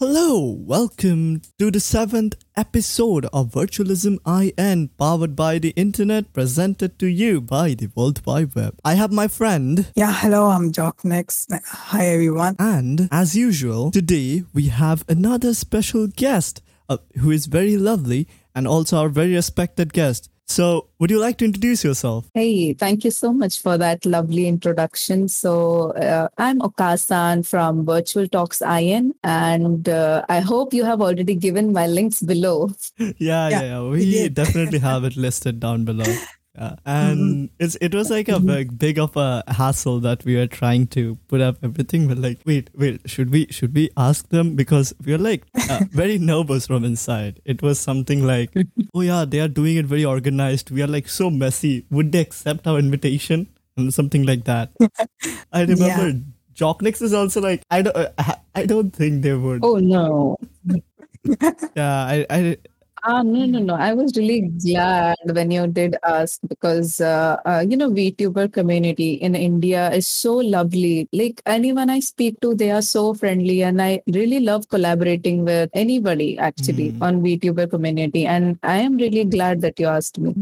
Hello, welcome to the seventh episode of Virtualism IN, powered by the internet, presented to you by the World Wide Web. I have my friend, Yeah, hello, I'm Jocknix. Hi, everyone. and as usual, today we have another special guest uh, who is very lovely and also our very respected guest. So, would you like to introduce yourself? Hey, thank you so much for that lovely introduction. So, uh, I'm Okaasan from Virtual Talks IN, and uh, I hope you have already given my links below. yeah, yeah, Yeah, We definitely have it listed down below. Yeah. And it's it was like a big, big of a hassle that we were trying to put up everything. But like, wait, wait, should we should we ask them because we are like uh, very nervous from inside. It was something like, oh yeah, they are doing it very organized. We are like so messy. Would they accept our invitation and something like that? I remember. Jocknix is also like I don't uh, I don't think they would. Oh, no. Yeah, I I Ah, no, no, no. I was really glad when you did ask because, uh, uh, you know, VTuber community in India is so lovely. Like anyone I speak to, they are so friendly, and I really love collaborating with anybody actually Mm. on VTuber community. And I am really glad that you asked me.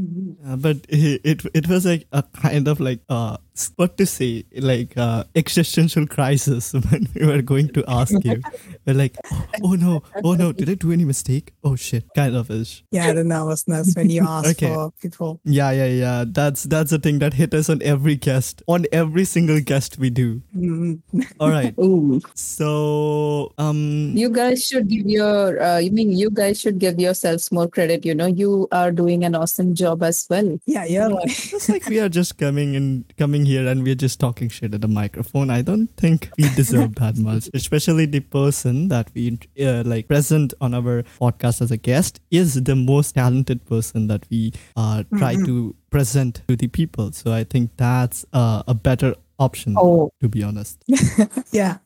Uh, but it, it was like a kind of like uh what to say like uh existential crisis when we were going to ask you we're like oh, no oh no did i do any mistake oh shit kind of ish Yeah, the nervousness when you ask Okay. for people. yeah yeah yeah that's that's the thing that hit us on every guest on every single guest we do Mm, all right Ooh. so um You guys should give your, uh, you mean you guys should give yourselves more credit. You know, you are doing an awesome job as well. Yeah, yeah. it's like we are just coming and coming here and we're just talking shit at the microphone. I don't think we deserve that much, especially the person that we uh, like present on our podcast as a guest is the most talented person that we uh, try to present to the people. So I think that's uh, a better option, Oh, to be honest. Yeah.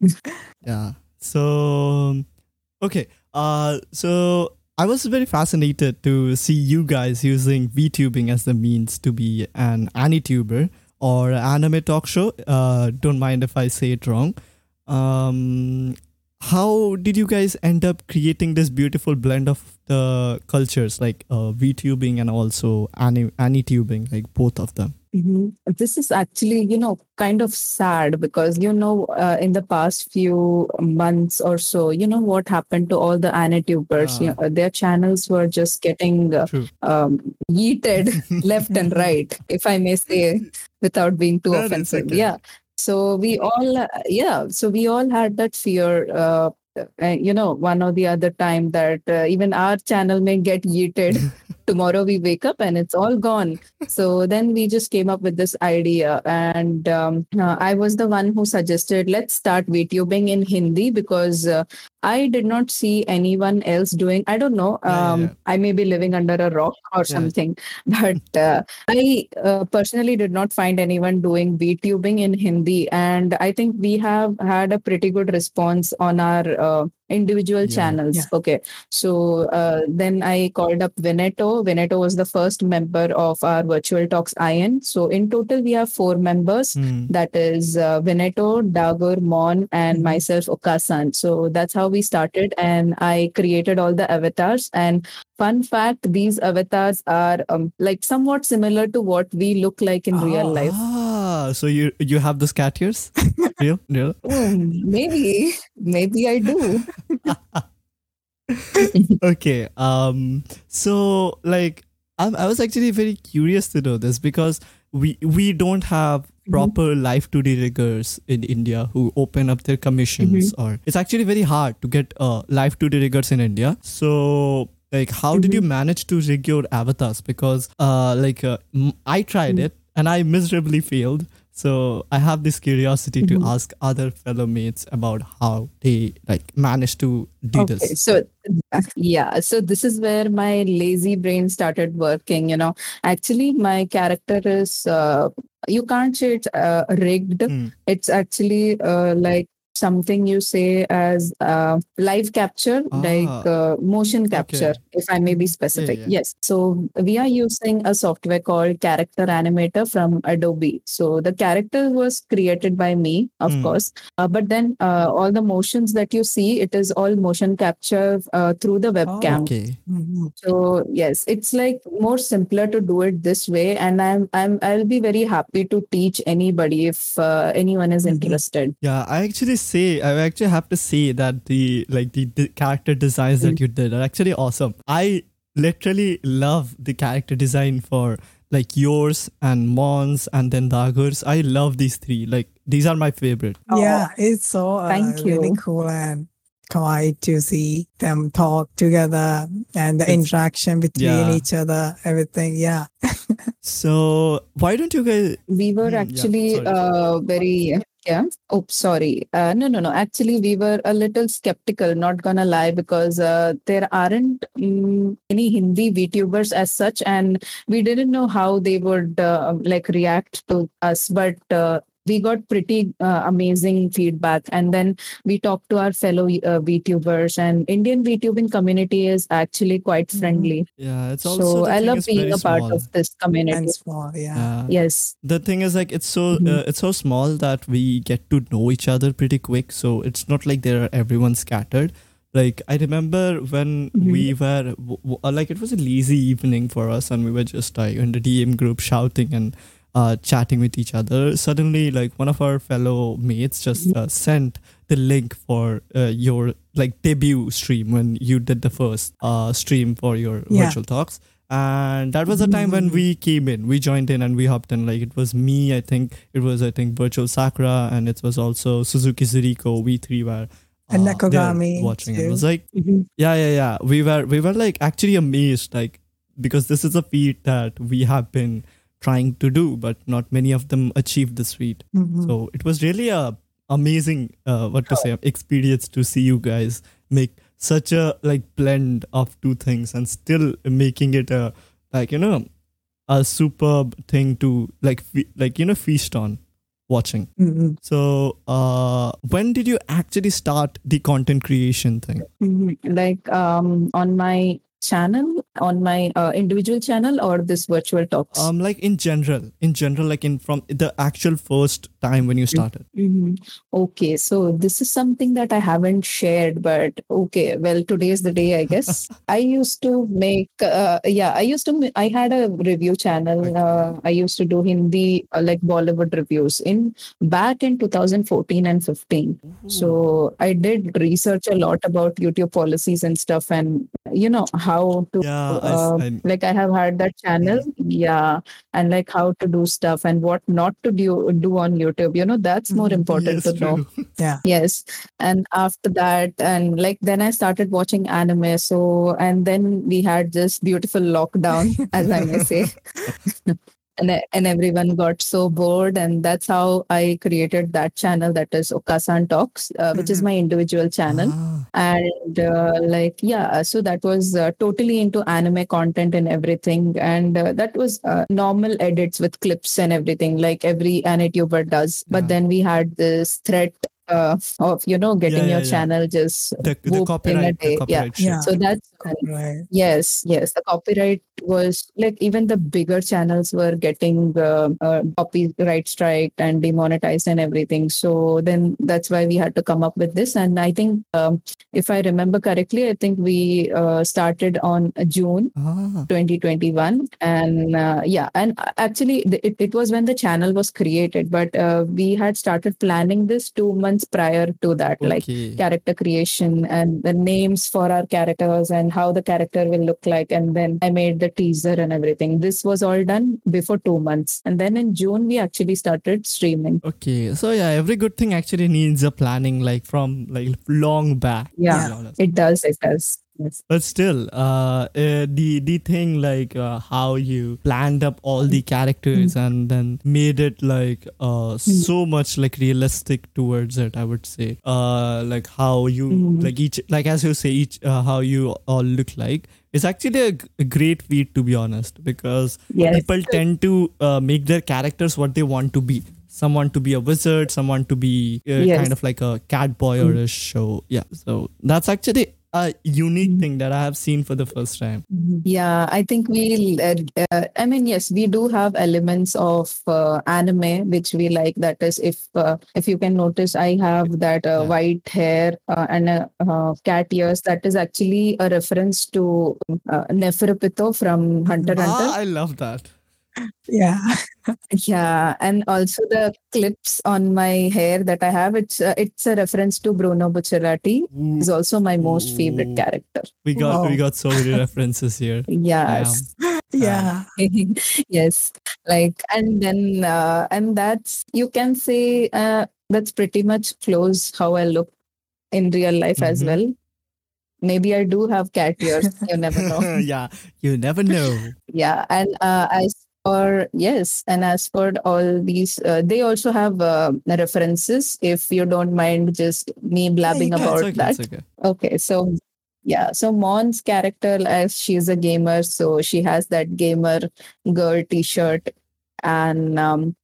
Yeah. So okay. Uh so I was very fascinated to see you guys using VTubing as the means to be an AniTuber or anime talk show. Uh don't mind if I say it wrong. Um how did you guys end up creating this beautiful blend of the cultures like uh, VTubing and also ani- AniTubing, like both of them? Mhm. This is actually, you know, kind of sad because, you know, uh, in the past few months or so, you know, what happened to all the Anitubers? Ah. You know, their channels were just getting uh, um, yeeted left and right, if I may say, without being too That offensive. Yeah. So we all, yeah, so we all had that fear. Uh, uh, you know, one or the other time that uh, even our channel may get yeeted. Tomorrow we wake up and it's all gone. So then we just came up with this idea, and um, uh, I was the one who suggested let's start VTubing in Hindi because uh, I did not see anyone else doing. I don't know. Yeah, Um, yeah. I may be living under a rock or Yeah. something, but uh, I uh, personally did not find anyone doing VTubing in Hindi, and I think we have had a pretty good response on our uh, individual Yeah. channels. Yeah. Okay, so uh, then I called up Veneto. Veneto was the first member of our Virtual Talks IN. So in total, we have four members. Hmm. That is uh, Veneto, Dagur, Mon, and Mhm. myself, Okaasan. So that's how we started, and I created all the avatars. And fun fact, these avatars are um, like somewhat similar to what we look like in real Ah, life. Ah, so you you have those cat ears? Real? Real? Hmm, maybe, maybe I do. okay um so like I'm, i was actually very curious to know this because we we don't have Mm-hmm. proper live 2d riggers in india who open up their commissions Mm-hmm. or it's actually very hard to get uh, live 2d riggers in india so like how did Mm-hmm. you manage to rig your avatars because uh like uh, i tried Mm. it and i miserably failed so i have this curiosity Mhm. to ask other fellow mates about how they like manage to do Okay, this so yeah, so this is where my lazy brain started working. You know, actually, my character is uh, you can't say it's uh, rigged. Hmm. It's actually uh, like something you say as uh, live capture, like Ah. uh, motion capture, if I may be specific. yeah. Yes. So we are using a software called Character Animator from Adobe. So the character was created by me, of Hmm. course, uh, but then uh, all the motions that you see, it is all motion capture uh, through the webcam. Okay. Mhm. So yes, it's like more simpler to do it this way, and I'm I'm I'll be very happy to teach anybody if uh, anyone is Mhm. interested. Yeah, I actually say I actually have to say that the like the, the character designs that you did are actually awesome. I literally love the character design for like yours and Mons and then Dagur's. I love these three. Like these are my favorite. Yeah, it's so uh, Thank really you. cool and kawaii to see them talk together and the It's- interaction between yeah. each other, everything. Yeah. So why don't you guys? We were Hmm, yeah, actually sorry. uh, very yeah. Oh, sorry. Uh, no, no, no. Actually, we were a little skeptical. Not gonna lie, because uh, there aren't mm, any Hindi VTubers as such, and we didn't know how they would uh, like react to us. But uh, we got pretty uh, amazing feedback, and then we talked to our fellow uh, VTubers, and Indian VTubing community is actually quite Mhm. friendly. Yeah, it's also. So I love being very a part of this community. And small. Yeah. Yeah. Yes. the thing is like it's so Mhm. uh, it's so small that we get to know each other pretty quick so it's not like there are everyone scattered like i remember when Mhm. we were w- w- uh, like it was a lazy evening for us and we were just like in the dm group shouting and uh, chatting with each other. Suddenly like one of our fellow mates just uh, sent the link for uh, your like debut stream when you did the first uh, stream for your Yeah. virtual talks. And that was the time when we came in. We joined in and we hopped in. Like it was me i think. It was i think virtual sakura and it was also suzuki zuriko we three were And uh, Nakagami watching. It was like yeah yeah yeah. We were we were like actually amazed like because this is a feat that we have been trying to do but not many of them achieved this feat Mhm. so it was really a amazing uh, what to say experience to see you guys make such a like blend of two things and still making it a like you know a superb thing to like fe- like you know feast on watching Mhm. so uh when did you actually start the content creation thing Mhm. Like um, on my channel, on my uh, individual channel, or this virtual talks. um like in general in general like in from the actual first time when you started Mhm. Okay, so this is something that I haven't shared, but okay, well, today is the day, I guess. I used to make, uh, yeah, I used to, I had a review channel. Uh, I used to do Hindi, uh, like Bollywood reviews in back in 2014 and 15. So I did research a lot about YouTube policies and stuff, and you know how to yeah uh, s- I- like I have heard that channel, yeah, and like how to do stuff and what not to do do on YouTube. You know, that's more Mhm. important yes, to know. true. Yes, and after that, and like then I started watching anime. So and then we had this beautiful lockdown, as I may say. And, and everyone got so bored and that's how i created that channel that is okaasan talks uh, which is Mhm. my individual channel Ah, and uh, like yeah so that was uh, totally into anime content and everything and uh, that was uh, normal edits with clips and everything like every anituber does but Yeah. then we had this threat uh, of you know getting yeah, your yeah. channel just the, the whooped in a copyright the day. yeah copyright. Yeah. so that's Right. Yes, yes. The copyright was like even the bigger channels were getting uh, uh, copyright strike and demonetized and everything. So then that's why we had to come up with this. And I think, um, if I remember correctly, I think we uh, started on June Ah, 2021 and uh, yeah and actually it, it was when the channel was created but uh, we had started planning this two months prior to that like character creation and the names for our characters and how the character will look like and then i made the teaser and everything. This was all done before two months. And then in june we actually started streaming. Okay, so yeah, every good thing actually needs a planning like from like long back. Yeah. it does it does But still, uh, uh, the the thing like uh, how you planned up all the characters and then made it like uh so much like realistic towards it. I would say, uh, like how you Mm. like each like as you say each uh, how you all look like. It's actually a, great feat to be honest because yes people tend to uh, make their characters what they want to be someone to be a wizard, someone to be uh, Yes. kind of like a cat boy or a show. Yeah. So that's actually a unique thing that I have seen for the first time. Yeah, I think we. Uh, uh, I mean, yes, we do have elements of uh, anime which we like. That is, if uh, if you can notice, I have that uh, Yeah. white hair uh, and cat ears. That is actually a reference to uh, Neferpitou from Hunter x Ah, Hunter. I love that. Yeah. Yeah, and also the clips on my hair that I have. It's uh, it's a reference to Bruno Bucciarati. Ooh, Is also my most favorite character. we got we got so many references here. Yes. Yeah. yes like and then uh, and that's you can say uh, that's pretty much close how i look in real life as Mhm. well maybe i do have cat ears you never know yeah, you never know. yeah and uh, as for yes and as for all these uh, they also have uh, references if you don't mind just me blabbing Yeah, about okay, that okay. Okay, so yeah, so Mon's character, as she's a gamer, so she has that gamer girl T-shirt, and um,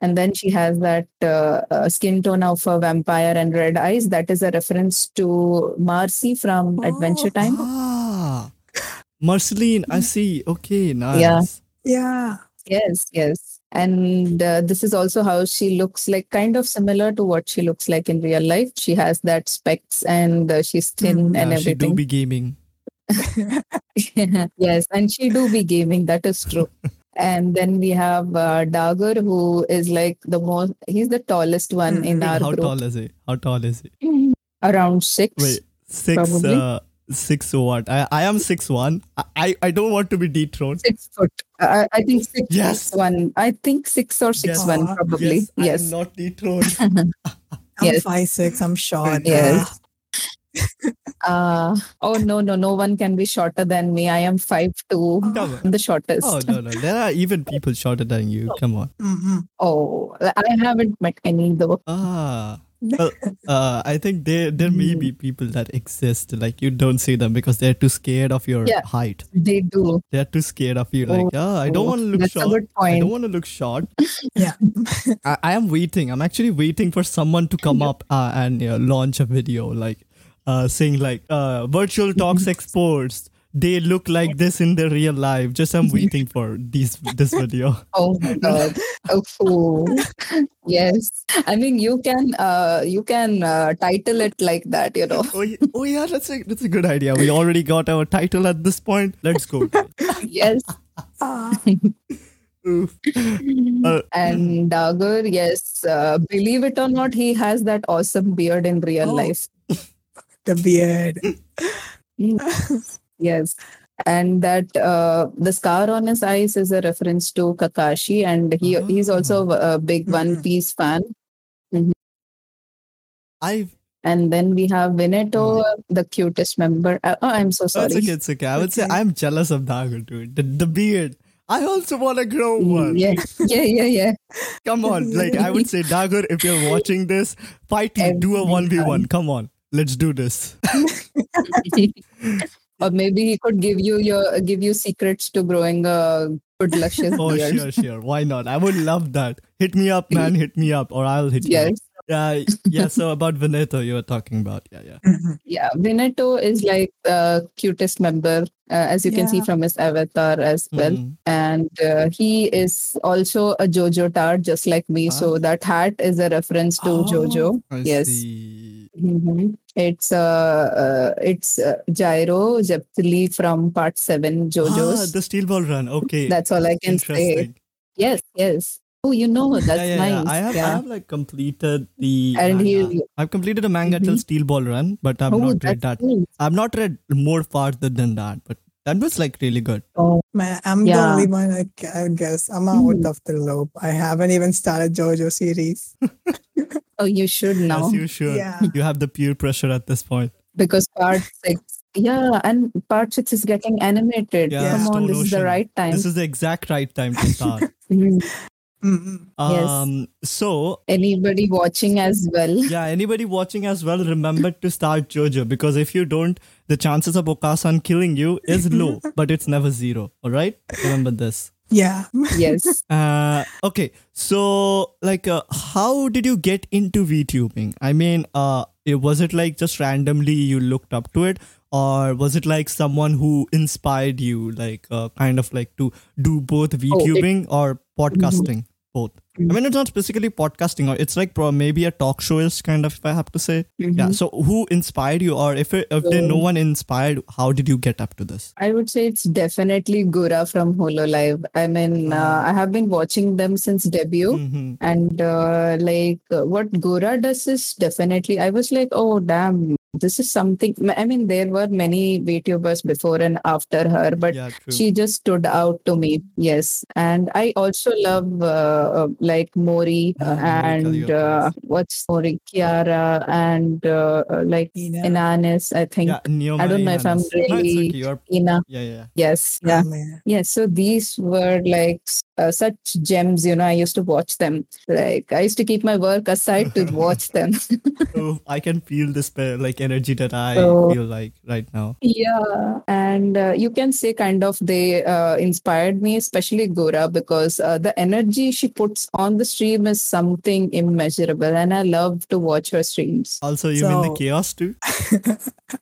and then she has that uh, uh, skin tone of a vampire and red eyes. That is a reference to Marcy from Adventure Oh. Time. Ah, Marceline, I see. Okay, nice. Yeah. Yeah. Yes, yes, and uh, this is also how she looks like, kind of similar to what she looks like in real life. She has that specs and uh, she's thin Mm, and Yeah, she do be gaming. yes, and she do be gaming. That is true. and then we have uh, Dagur, who is like the most. He's the tallest one in Wait, our how group, tall is he? How tall is he? around six. Wait, six. Probably. Six what? I, I am six one. I, I I don't want to be dethroned. Six foot. I, I think six Yes. one. I think six or six Yes. one probably. Yes, I am not dethroned. I'm Yes. five six. I'm short. Yes. Uh, oh no no no one can be shorter than me. I am five two. Come on. I'm the shortest. Oh no no, there are even people shorter than you. Come on. hmm Oh, I haven't met any though. Ah. Well, uh, I think there there may be people that exist like you don't see them because they're too scared of your Yeah. height. They do. They're too scared of you. Like, oh, I don't Oh, want to look That's a short. I don't want to look short. Yeah. I, I am waiting. I'm actually waiting for someone to come up uh, and you know, launch a video like uh, saying like uh, virtual talks exports. They look like this in their real life. Just I'm waiting for these this video. Oh my god. Oh, fool. yes. I mean you can uh you can uh, title it like that, you know. Oh yeah, oh yeah, that's a that's a good idea. We already got our title at this point. Let's go. yes. Uh, And Dagur, yes, uh, believe it or not, he has that awesome beard in real Oh. life. the beard. Yes. And that uh, the scar on his eyes is a reference to Kakashi, and he he's also a big One Mhm. Piece fan. I've And then we have Veneto, the cutest member. Uh, oh, I'm so sorry. okay. It's okay. I would say I'm jealous of Dago, dude. The, the beard. I also want to grow one. Yeah, yeah, yeah, yeah. Come on. Like I would say, Dagur, if you're watching this, fight me. Do a one v one. Come on. Let's do this. or maybe he could give you your give you secrets to growing a good luscious Oh, beard. sure, sure. Why not? I would love that. Hit me up, man. Hit me up, or I'll hit you. Yes. Up. Yeah, yeah. So about Veneto, you were talking about. Yeah, yeah. Mhm. Yeah, Veneto is like the cutest member, uh, as you can see from his avatar as well. Mhm. And uh, he is also a Jojo Tart, just like me. So Ah. that hat is a reference to Oh, Jojo. I Yes. see. Mhm. It's uh, uh it's uh, Gyro Zeppeli from part seven JoJo's. Ah, JoJo's. the steel ball run. Okay. That's all I can say. Yes, yes. Oh, you know that's yeah, yeah, nice. yeah. I have, I have like completed the. And manga. he- I've completed a manga till Mhm. Steel Ball Run, but I've oh, not read that. nice. I've not read more farther than that, but that was like really good. Oh, Man, I'm the only one. I, I guess I'm out Mhm. of the loop. I haven't even started JoJo series. oh, you should know Yes, you should. Yeah. You have the peer pressure at this point. because part six. Yeah, and part six is getting animated. Yeah, Come on, Stone this is the right time. This is the exact right time to start. Mhm. Mm-mm. Yes. um, so Anybody watching as well? yeah, anybody watching as well, remember to start JoJo because if you don't, the chances of Okaasan killing you is low, but it's never zero. All right, remember this. Yeah. yes. Uh, okay, so like, uh, how did you get into VTubing? I mean, uh, it- was it like just randomly you looked up to it, or was it like someone who inspired you, like, uh, kind of like to do both VTubing or podcasting? Both. I mean, it's not specifically podcasting, or it's like pro- maybe a talk show is kind of, if I have to say. Yeah. So, who inspired you, or if it, if there no one inspired, how did you get up to this? I would say it's definitely Gura from Hololive. I mean, uh, I have been watching them since debut. Mhm. And uh, like what Gora does is definitely, I was like, oh, damn, this is something. I mean, there were many VTubers before and after her, but Yeah, she just stood out to me. Yes. And I also love uh, uh, like Mori uh, and uh, what's Mori, Kiara and uh, uh, like Ina. Inanis, I think. yeah, Neoma I don't know if I'm Ihanis. No, really- okay, Ina. yeah, yeah. Yes. Yeah. man. Yes, so these were like uh, such gems, you know. I used to watch them. Like I used to keep my work aside to watch them. oh, I can feel this uh, like energy that I Oh. feel like right now. yeah, and uh, you can say kind of they uh, inspired me, especially Gura, because uh, the energy she puts on the stream is something immeasurable, and I love to watch her streams. Also, you mean the chaos too?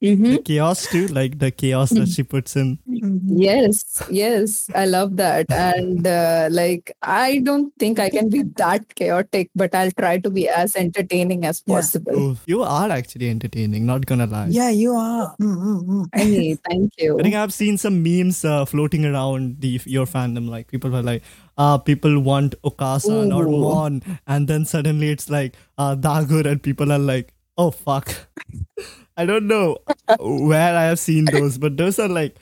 Mhm. The chaos too, like the chaos that she puts in. Yes, yes, I love that. And like, I don't think I can be that chaotic, but I'll try to be as entertaining as possible. Oh, you are actually entertaining, not gonna lie. Yeah, you are. Mm, mm, mm. Hey, thank you. I think I've seen some memes uh, floating around the your fandom. Like people were like, uh, people want Okaasan or Ooh. Mon, and then suddenly it's like uh, Dagur, and people are like, oh fuck. I don't know where I have seen those, but those are like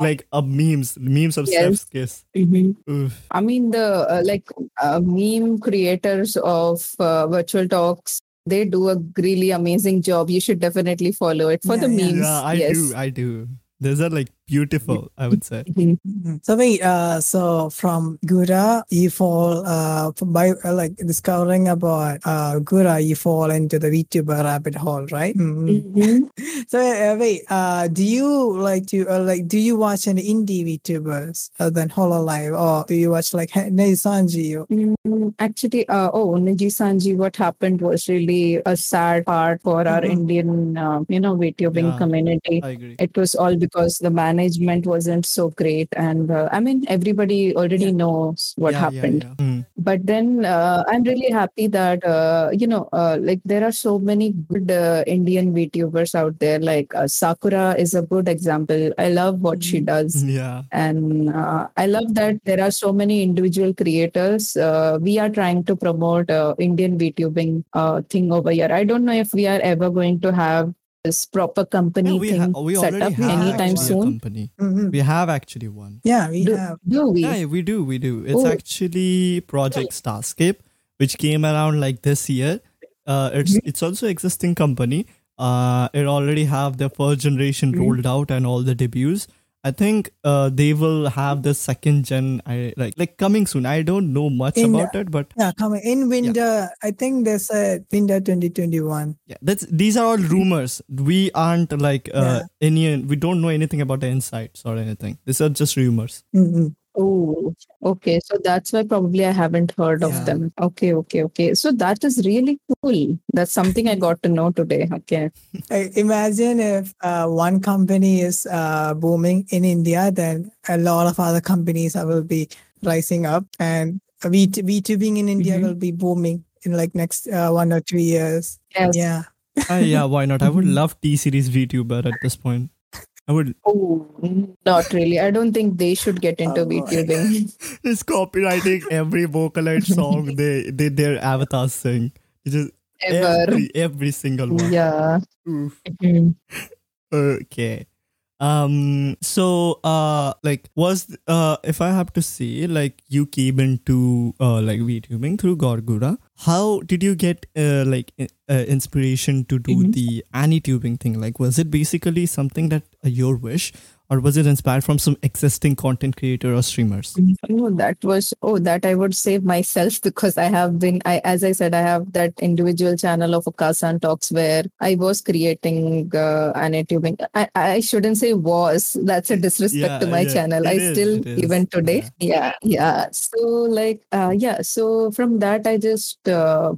like uh, memes, memes of Yes. Steph's kiss. Mhm. I mean, the uh, like uh, meme creators of uh, virtual talks, they do a really amazing job. You should definitely follow it for the Yeah, yeah. memes. Yeah, I yes. do. I do. Those are like beautiful, I would say. Mhm. Mhm. So wait, uh, so from Gura, you fall uh by uh, like discovering about uh Gura, you fall into the VTuber rabbit hole, right? Mhm. Mhm. So uh, wait, uh, do you like to uh, like do you watch any indie VTubers other than Hololive, or do you watch like Nijisanji? Or, Mm, Actually, uh, oh, Niji Sanji, what happened was really a sad part for our Mhm. Indian, uh, you know, VTubing Yeah. community. I agree. It was all because the management wasn't so great. And uh, I mean, everybody already Yeah. knows what Yeah, happened. yeah. Mm. but then uh, i'm really happy that uh, you know uh, like there are so many good uh, indian vtubers out there like uh, sakura is a good example i love what she Mhm. does Yeah. and uh, i love that there are so many individual creators uh, we are trying to promote uh, indian vtubing uh, thing over here i don't know if we are ever going to have this proper company Yeah, we, thing ha- we set already up have anytime soon company. Mhm. We have actually one. Yeah, we do, have. do we Yeah, we do. We do. It's Oh. actually Project Starscape, which came around like this year. Uh, it's Mm-hmm. it's also existing company. Uh, it already have the first generation Mhm. rolled out and all the debuts. I think uh, they will have the second gen. I like like coming soon. I don't know much In- about it, but Yeah, coming in winter. I think there's a winter 2021. yeah, that's these are all rumors. We aren't like uh, Yeah. any. We don't know anything about the insights or anything. These are just rumors. Mhm. Oh, okay. So that's why probably I haven't heard of them. Okay, okay, okay. So that is really cool. That's something I got to know today. Okay. Uh, Imagine if uh, one company is uh, booming in India, then a lot of other companies will be rising up, and V VTubing in India Mhm. will be booming in like next uh, one or two years. Yes. Yeah. Ah, yeah, why not? I would love T series VTuber at this point. I would Oh, not really. I don't think they should get into Oh. VTubing. It's copywriting every Vocaloid song they they their avatars sing. It's just Ever. every every single one. Yeah. Mhm. Okay. Um. So, uh, like, was uh, if I have to say, like, you came into uh, like VTubing through Gawr Gura. How did you get uh, like uh, inspiration to do Mhm. the AniTubing thing? Like, was it basically something that uh, your wish, or was it inspired from some existing content creator or streamers? No, that was oh that I would say myself because I have been I as I said I have that individual channel of Okaasan Talks where I was creating uh, and YouTubing. I, I shouldn't say was that's a disrespect Yeah, to my yeah, channel. I is, still even today. yeah. Yeah, yeah. So like uh yeah, so from that I just uh,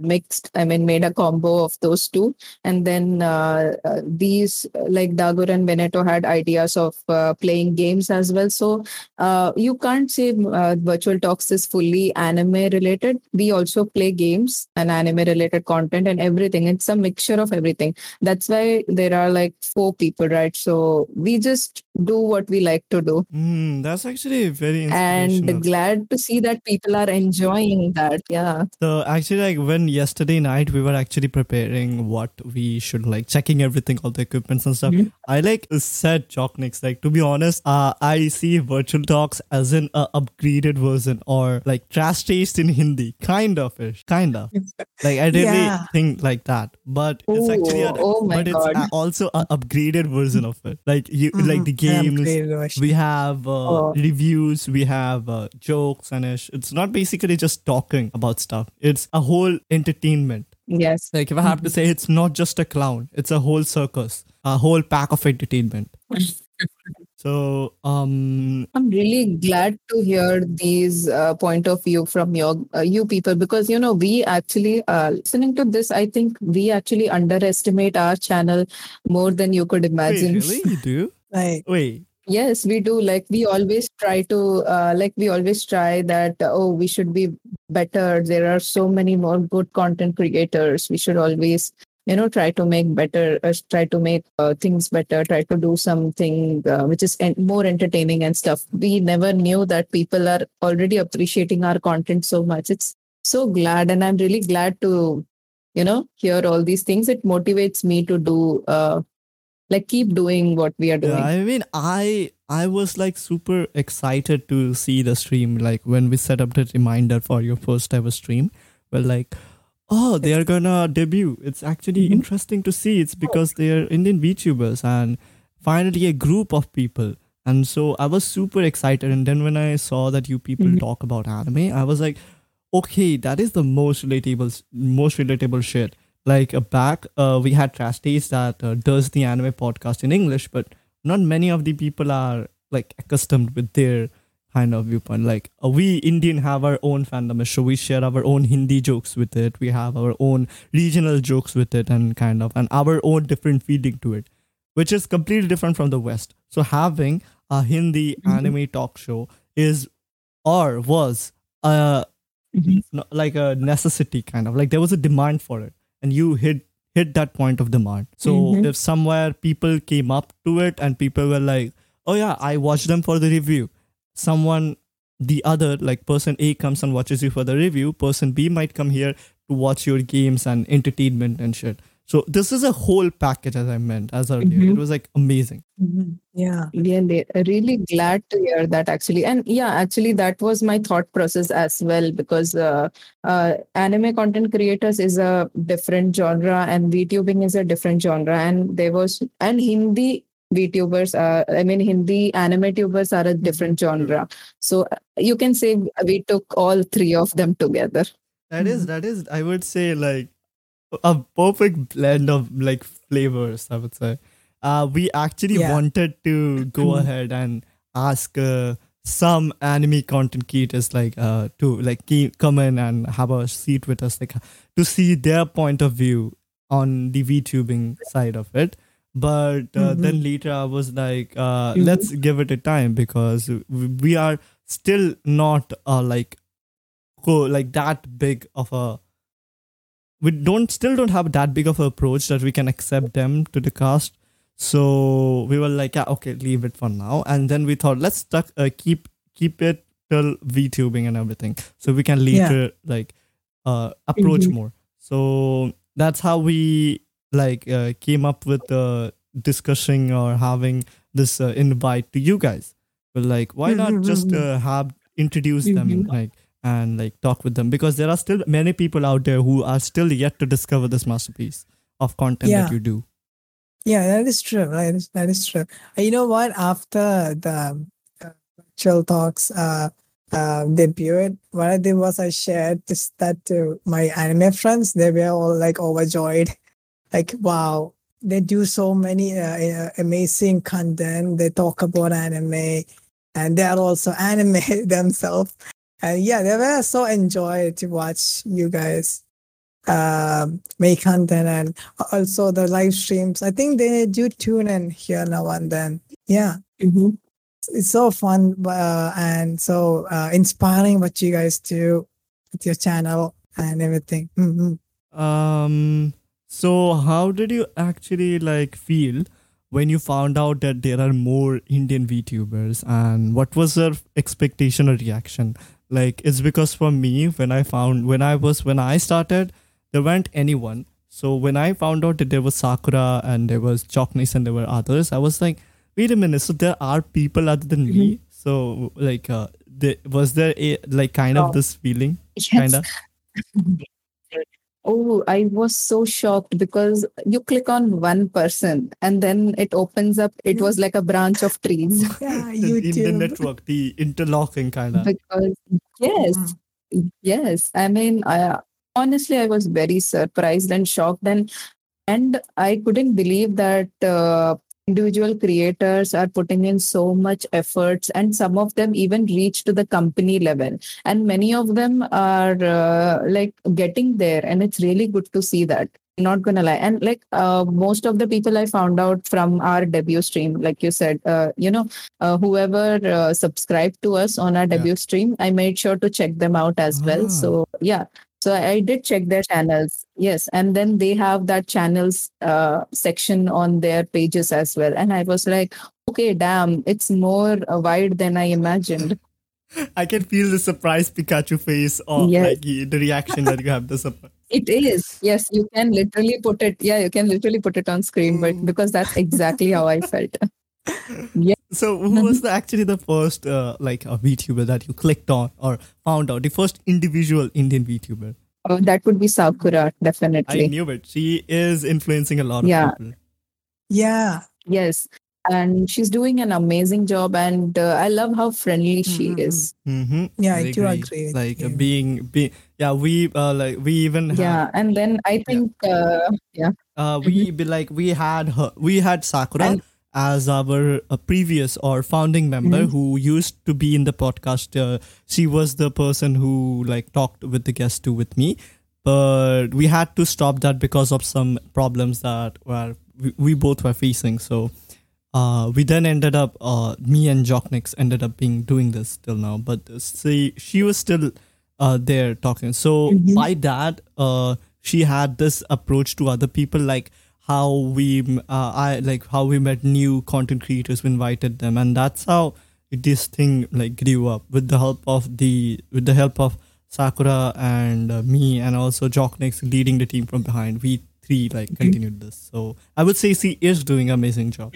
mixed I mean made a combo of those two and then uh, uh, these like Dagur and Veneto had ideas of uh, playing games as well. So uh, you can't say uh, virtual talks is fully anime related. We also play games and anime related content and everything. It's a mixture of everything. That's why there are like four people, right? So we just do what we like to do. Mm, that's actually very And glad to see that people are enjoying that. Yeah. So actually, like when yesterday night we were actually preparing what we should like checking everything, all the equipments and stuff. Mhm. I like said Chalknix, like to be honest, uh, I see virtual talks as an uh, upgraded version or like trash taste in Hindi, kind of ish, kind of. Like I really Yeah. think like that, but it's actually a, Oh, but it's a- also an upgraded version of it. Like you, like the. Games. We have uh, Oh. reviews, we have uh, jokes, and ish. it's not basically just talking about stuff. It's a whole entertainment. Yes. Like if I have to say, it's not just a clown; it's a whole circus, a whole pack of entertainment. So, um, I'm really glad to hear these uh, point of view from your uh, you people because you know we actually uh, listening to this. I think we actually underestimate our channel more than you could wait, imagine. really, you do? Like, Wait, Yes, we do. Like we always try to, uh, like we always try that. uh, Oh, we should be better. There are so many more good content creators. We should always, you know, try to make better. Uh, try to make uh, things better. Try to do something uh, which is en- more entertaining and stuff. We never knew that people are already appreciating our content so much. It's so glad, and I'm really glad to, you know, hear all these things. It motivates me to do. Uh, like keep doing what we are doing. Yeah, I mean, I I was like super excited to see the stream. Like when we set up the reminder for your first ever stream, well, like, oh, they are gonna debut. It's actually Mhm. interesting to see. It's because they are Indian VTubers and finally a group of people. And so I was super excited. And then when I saw that you people Mhm. talk about anime, I was like, okay, that is the most relatable, most relatable shit. Like uh, back, uh, we had Trash that uh, does the anime podcast in English, but not many of the people are like accustomed with their kind of viewpoint. Like uh, we Indian have our own fandom, so we share our own Hindi jokes with it. We have our own regional jokes with it, and kind of and our own different feeling to it, which is completely different from the West. So having a Hindi Mhm. anime talk show is or was a Mhm. like a necessity kind of like there was a demand for it and you hit hit that point of demand so Mhm. if somewhere people came up to it and people were like oh yeah i watched them for the review someone the other like person a comes and watches you for the review person b might come here to watch your games and entertainment and shit so this is a whole package as i meant as earlier. Mhm. it was like amazing. Mhm, yeah. really really glad to hear that actually. And yeah actually that was my thought process as well because uh, uh, anime content creators is a different genre and vtubing is a different genre. And there was and hindi vtubers are i mean hindi anime tubers are a different genre. So uh, you can say we took all three of them together. That is that is I would say like a perfect blend of like flavors. I would say. Uh, we actually Yeah. wanted to go ahead and ask uh, some anime content creators like uh to like ke- come in and have a seat with us like to see their point of view on the VTubing side of it. But uh, Mhm. then later I was like, uh, Mhm. let's give it a time because we we are still not uh, like go like that big of a we don't still don't have that big of an approach that we can accept them to the cast so we were like yeah okay leave it for now and then we thought let's stuck, uh, keep keep it till vtubing and everything so we can Yeah. later like uh approach Mhm. more so that's how we like uh, came up with uh, discussing or having this uh, invite to you guys but like why not just uh, have introduce them Mhm. like and like talk with them because there are still many people out there who are still yet to discover this masterpiece of content Yeah. that you do Yeah, that is true. Right, that is true. You know what? After the uh, Chill Talks uh, uh, debut, what I did was I shared this that to my anime friends. They were all like overjoyed, like wow, they do so many uh, uh, amazing content. They talk about anime, and they are also anime themselves. And yeah, they were so enjoyed to watch you guys um, make content and also the live streams. I think they do tune in here now and then. Yeah, Mhm. it's so fun uh, and so uh, inspiring what you guys do with your channel and everything. Mhm. Um. So, how did you actually like feel when you found out that there are more Indian VTubers, and what was your expectation or reaction? Like, it's because for me, when I found when I was when I started, there weren't anyone. So when I found out that there was Sakura and there was Choknis and there were others, I was like, wait a minute. So there are people other than me. So like, uh, the, was there a like kind Oh. of this feeling? Yes. Kind of. Oh, I was so shocked because you click on one person and then it opens up. It was like a branch of trees. Yeah, the Indian YouTube. network, the interlocking kind of. because yes, yes. I mean, I, honestly, I was very surprised and shocked, and and I couldn't believe that uh, individual creators are putting in so much efforts, and some of them even reach to the company level, and many of them are uh, like getting there, and it's really good to see that. Not gonna lie, and like uh, most of the people I found out from our debut stream, like you said, uh, you know, uh, whoever uh, subscribed to us on our Yeah. debut stream, I made sure to check them out as Ah. well. So yeah, so I did check their channels. Yes, and then they have that channels uh, section on their pages as well. And I was like, okay, damn, it's more wide than I imagined. I can feel the surprised Pikachu face or Yes. like the reaction that you have. The surprise. It is. Yes, you can literally put it. Yeah, you can literally put it on screen, but Mm. because that's exactly how I felt. So who was the, actually the first uh, like a VTuber that you clicked on or found out? The first individual Indian VTuber. Oh, that would be Sakura, definitely. I knew it. She is influencing a lot of Yeah. people. Yeah. Yes. And she's doing an amazing job. And uh, I love how friendly she Mhm. is. Mm-hmm. Yeah, I do agree with Like you. being, being, yeah, we uh, like we even have, Yeah. And then I think, uh, yeah. uh, we be like we had her, we had Sakura And- as our uh, previous or founding member Mhm. who used to be in the podcast. Uh, she was the person who like talked with the guest too with me, but we had to stop that because of some problems that were we, we both were facing. So. Uh, we then ended up, uh, me and Jocknix ended up being doing this till now, but see, she was still uh, there talking. So Mhm. by that, uh, she had this approach to other people, like how we, uh, I like how we met new content creators, we invited them, and that's how this thing like grew up with the help of the with the help of Sakura and uh, me, and also Jocknix leading the team from behind. We three like continued this. So I would say she is doing an amazing job.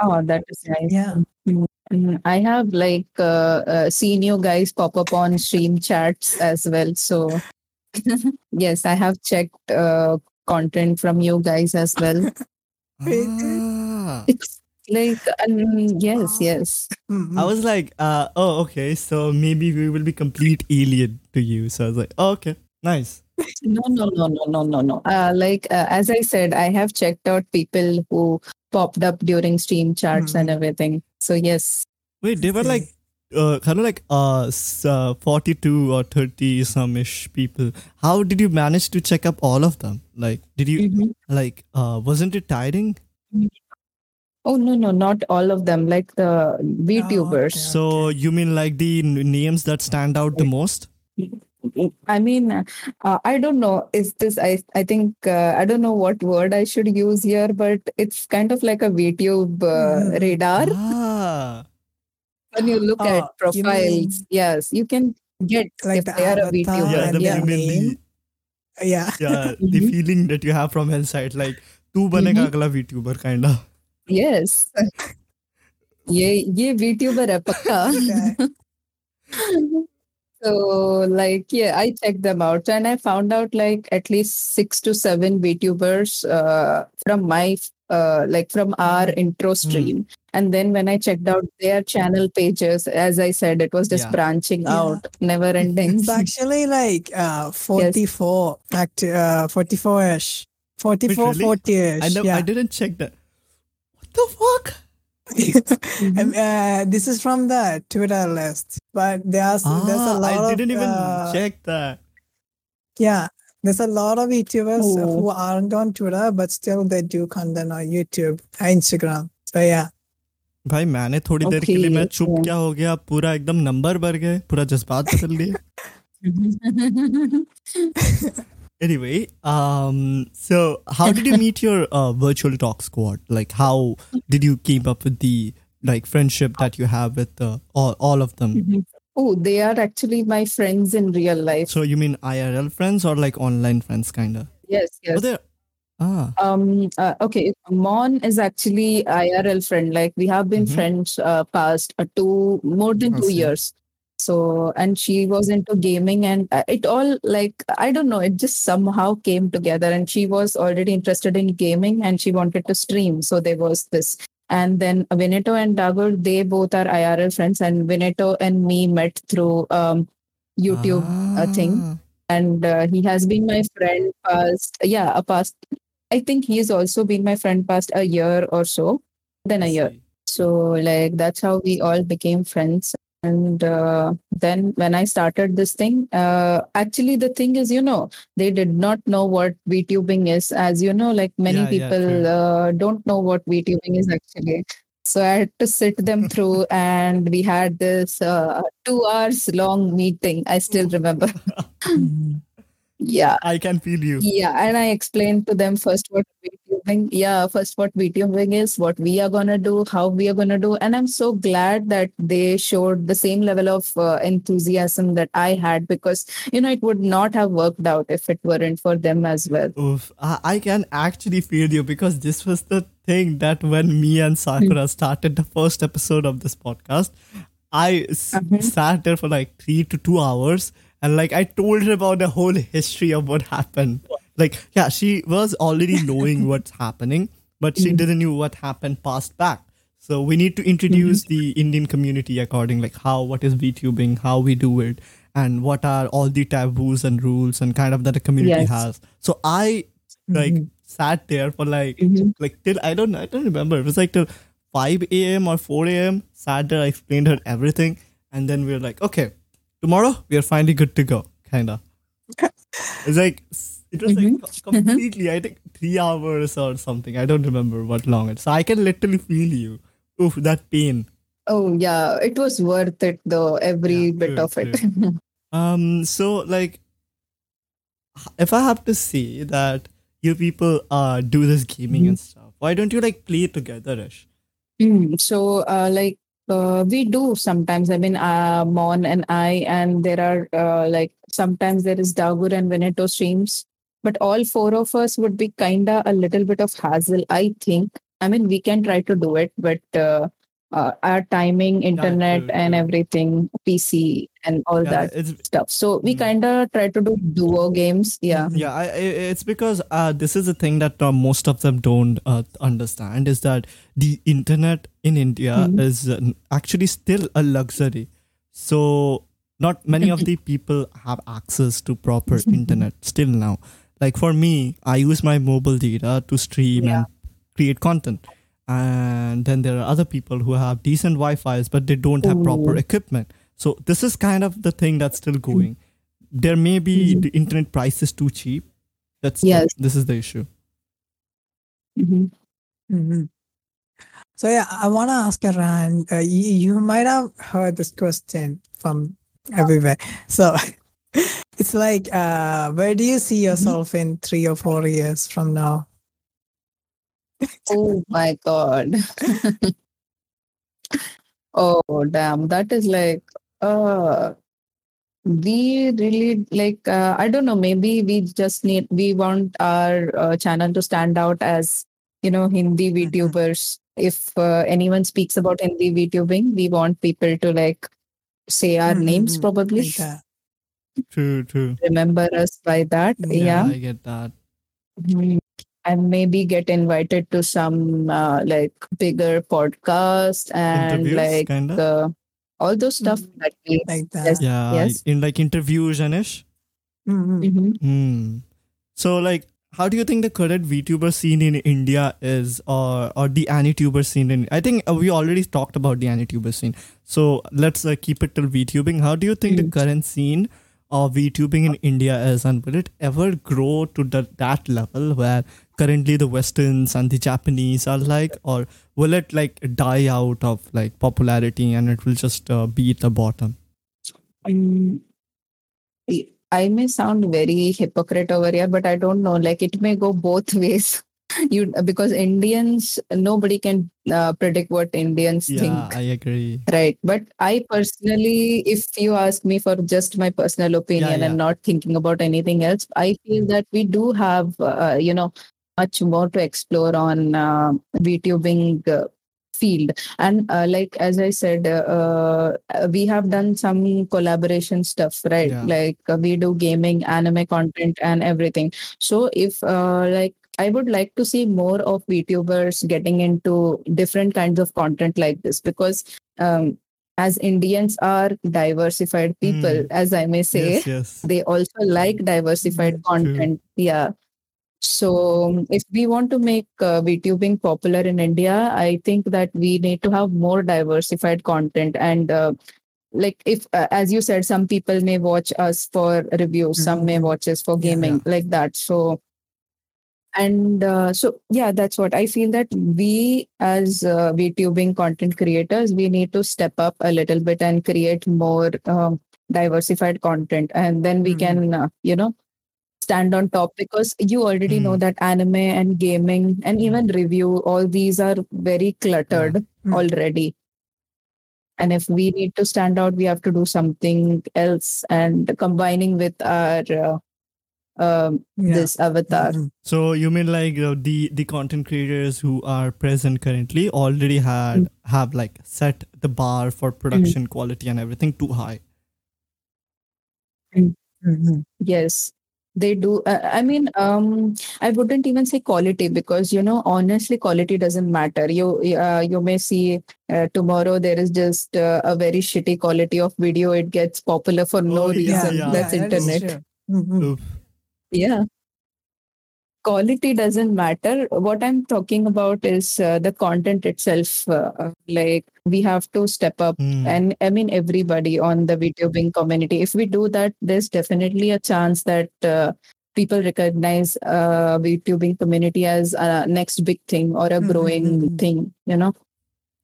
Oh, that is nice. Yeah. Mm, I have like uh, uh, seen you guys pop up on stream chats as well. So, yes, I have checked uh, content from you guys as well. Ah. It's like, um, yes, yes. Mhm. I was like, uh, oh, okay, so maybe we will be complete alien to you. So I was like, oh, okay, nice. No, no, no, no, no, no, no. Uh, like, uh, as I said, I have checked out people who popped up during stream chats and everything. So, yes. Wait, they were like, uh, kind of like uh, uh, 42 or 30 some ish people. How did you manage to check up all of them? Like, did you, Mhm. like, uh, wasn't it tiring? Oh, no, no, not all of them. Like the VTubers. okay. So you mean like the n- names that stand out the most? I mean, uh, I don't know. Is this? I I think uh, I don't know what word I should use here, but it's kind of like a VTube uh, Mhm. radar. Ah, When you look Oh, at you profiles, yes, you can get Like if the they are a avatar VTuber. yeah, and the, yeah. you mean name? yeah. the, yeah, the Mhm. feeling that you have from inside, like, तू बनेगा Mhm. अगला VTuber kind of. Yes. ये ये VTuber है पक्का. so like yeah, I checked them out and I found out like at least six to seven VTubers uh, from my uh, like from our intro stream. And then when I checked out their channel pages, as I said, it was just Yeah. branching Yeah. out, never ending. It's actually like uh 44 act uh 44ish. 44 really? 40ish. I know yeah. I didn't check that. What the fuck? Um, uh, this is from the Twitter list, but there's there's a Ah, lot I didn't of even uh, check that. yeah. There's a lot of YouTubers Oh. who aren't on Twitter, but still they do content on YouTube, Instagram. So yeah. भाई मैंने थोड़ी देर के लिए Okay, मैं चुप okay. क्या हो गया पूरा एकदम नंबर भर गए पूरा जज्बात बदल दिए anyway um so how did you meet your uh, virtual talk squad like how did you keep up with the like friendship that you have with uh, all, all of them oh, they are actually my friends in real life. so you mean irl friends or like online friends kind of yes, yes. oh ah Um. Uh, okay. Mon is actually IRL friend. Like we have been Mhm. friends uh, past uh, two more than two years. So and she was into gaming and uh, it all like I don't know. It just somehow came together and she was already interested in gaming and she wanted to stream. So there was this. And then Vineto and Dagur, they both are IRL friends, and Vineto and me met through um, YouTube uh, thing. Ah, and uh, he has been my friend past yeah a past i think he's also been my friend past a year or so then a year. So like that's how we all became friends and uh, then when i started this thing uh, actually the thing is you know they did not know what vtubing is. As you know like many Yeah, yeah, people true. uh, don't know what vtubing is actually. So i had to sit them through and we had this uh, two hours long meeting. I still remember yeah. I can feel you. Yeah, and I explained to them first what VTubing, yeah, first what VTubing is, what we are gonna do, how we are gonna do, and I'm so glad that they showed the same level of uh, enthusiasm that I had because you know it would not have worked out if it weren't for them as well. Oof, I, can actually feel you because this was the thing that when me and Sakura started the first episode of this podcast, I s- Mhm. sat there for like three to two hours and like I told her about the whole history of what happened. Like, yeah, she was already knowing what's happening, but she didn't know what happened past back. So we need to introduce the Indian community according like how what is VTubing, how we do it, and what are all the taboos and rules and kind of that the community Yes. has. So I like Mhm. sat there for like Mhm. like till I don't I don't remember. It was like till five a.m. or four a.m. Sat there, I explained her everything, and then we were like, okay, tomorrow we are finally good to go, kinda. It's like it was like completely. I think three hours or something. I don't remember what long it. So I can literally feel you. Oof, that pain. Oh yeah, it was worth it though. Every Yeah, bit true, of it. Um. So like, if I have to say that you people uh do this gaming and stuff, why don't you like play together, Ish? Mm, so, uh, like, uh, we do sometimes. I mean, uh, Mon and I, and there are uh, like sometimes there is Dagur and Veneto streams, but all four of us would be kinda a little bit of hassle, I think. I mean, we can try to do it, but uh, our timing, internet, true, and everything, PC, and all Yeah, that stuff. So we Mm. kinda try to do duo games. Yeah. yeah I, it's because uh, this is a thing that uh, most of them don't uh, understand is that the internet in india Mhm. is actually still a luxury so not many of the people have access to proper internet still now like for me i use my mobile data to stream Yeah. and create content and then there are other people who have decent wi-fi's but they don't have proper equipment so this is kind of the thing that's still going there may be Mhm. the internet price is too cheap that's Yes. this is the issue Mhm. Mhm. So yeah, I want to ask around. Uh, you, you might have heard this question from everywhere. So it's like, uh, where do you see yourself in three or four years from now? Oh my god. oh damn, that is like uh we really like uh, I don't know, maybe we just need we want our uh, channel to stand out as you know Hindi Mhm. VTubers. If uh, anyone speaks about Hindi VTubing, we want people to like say our names Mhm. probably. Like that. true true Remember us by that. Yeah. Yeah. i get that Mhm. And maybe get invited to some uh, like bigger podcast and Interviews, like kinda? uh, all those stuff Mhm. that we like that. Yes. Yeah, Yes. in like interviews and ish. Mhm. Mhm. Hmm. So like how do you think the current VTuber scene in India is or or the AniTuber scene in I think uh, we already talked about the AniTuber scene. So let's uh, keep it till VTubing. How do you think the Mm. current scene of VTubing in India is and will it ever grow to the, that level where currently the westerns and the Japanese are like or will it like die out of like popularity and it will just uh, be at the bottom? Um, I may sound very hypocrite over here, but I don't know. Like it may go both ways. You because Indians, nobody can uh, predict what Indians Yeah, think. I agree. Right. But I personally, if you ask me for just my personal opinion yeah. and not thinking about anything else, I feel that we do have, uh, you know, much more to explore on uh, VTubing uh, field. And uh, like, as I said, uh, uh, we have done some collaboration stuff, right? Yeah. Like uh, we do gaming, anime content and everything. So if uh, like, I would like to see more of VTubers getting into different kinds of content like this because um, as Indians are diversified people, Mm. as I may say, Yes, yes. they also like diversified That's true. content. Yeah. So if we want to make uh, VTubing popular in India, I think that we need to have more diversified content and. Uh, like if uh, as you said some people may watch us for reviews some may Mhm. watch us for Yeah. gaming like that so and uh, so yeah that's what i feel that we as uh, vtubing content creators we need to step up a little bit and create more um, diversified content and then we Mhm. can uh, you know stand on top because you already know Mhm. that anime and gaming and even review all these are very cluttered Mm. already and if we need to stand out we have to do something else and combining with our uh, um, Yeah. this avatar Mhm. So you mean like uh, the the content creators who are present currently already had Mm. have like set the bar for production quality and everything too high. Mhm. Yes, they do. Uh, I mean, um, I wouldn't even say quality because you know, honestly, quality doesn't matter. You, uh, you may see uh, tomorrow there is just uh, a very shitty quality of video. It gets popular for no Oh, yeah, reason. yeah. That's that is internet. true. Mhm. Yeah. Quality doesn't matter. What I'm talking about is uh, the content itself. Uh, like we have to step up Hmm. and I mean everybody on the VTubing community. If we do that, there's definitely a chance that uh, people recognize uh, VTubing community as a next big thing or a Mhm, growing mhm. thing. You know.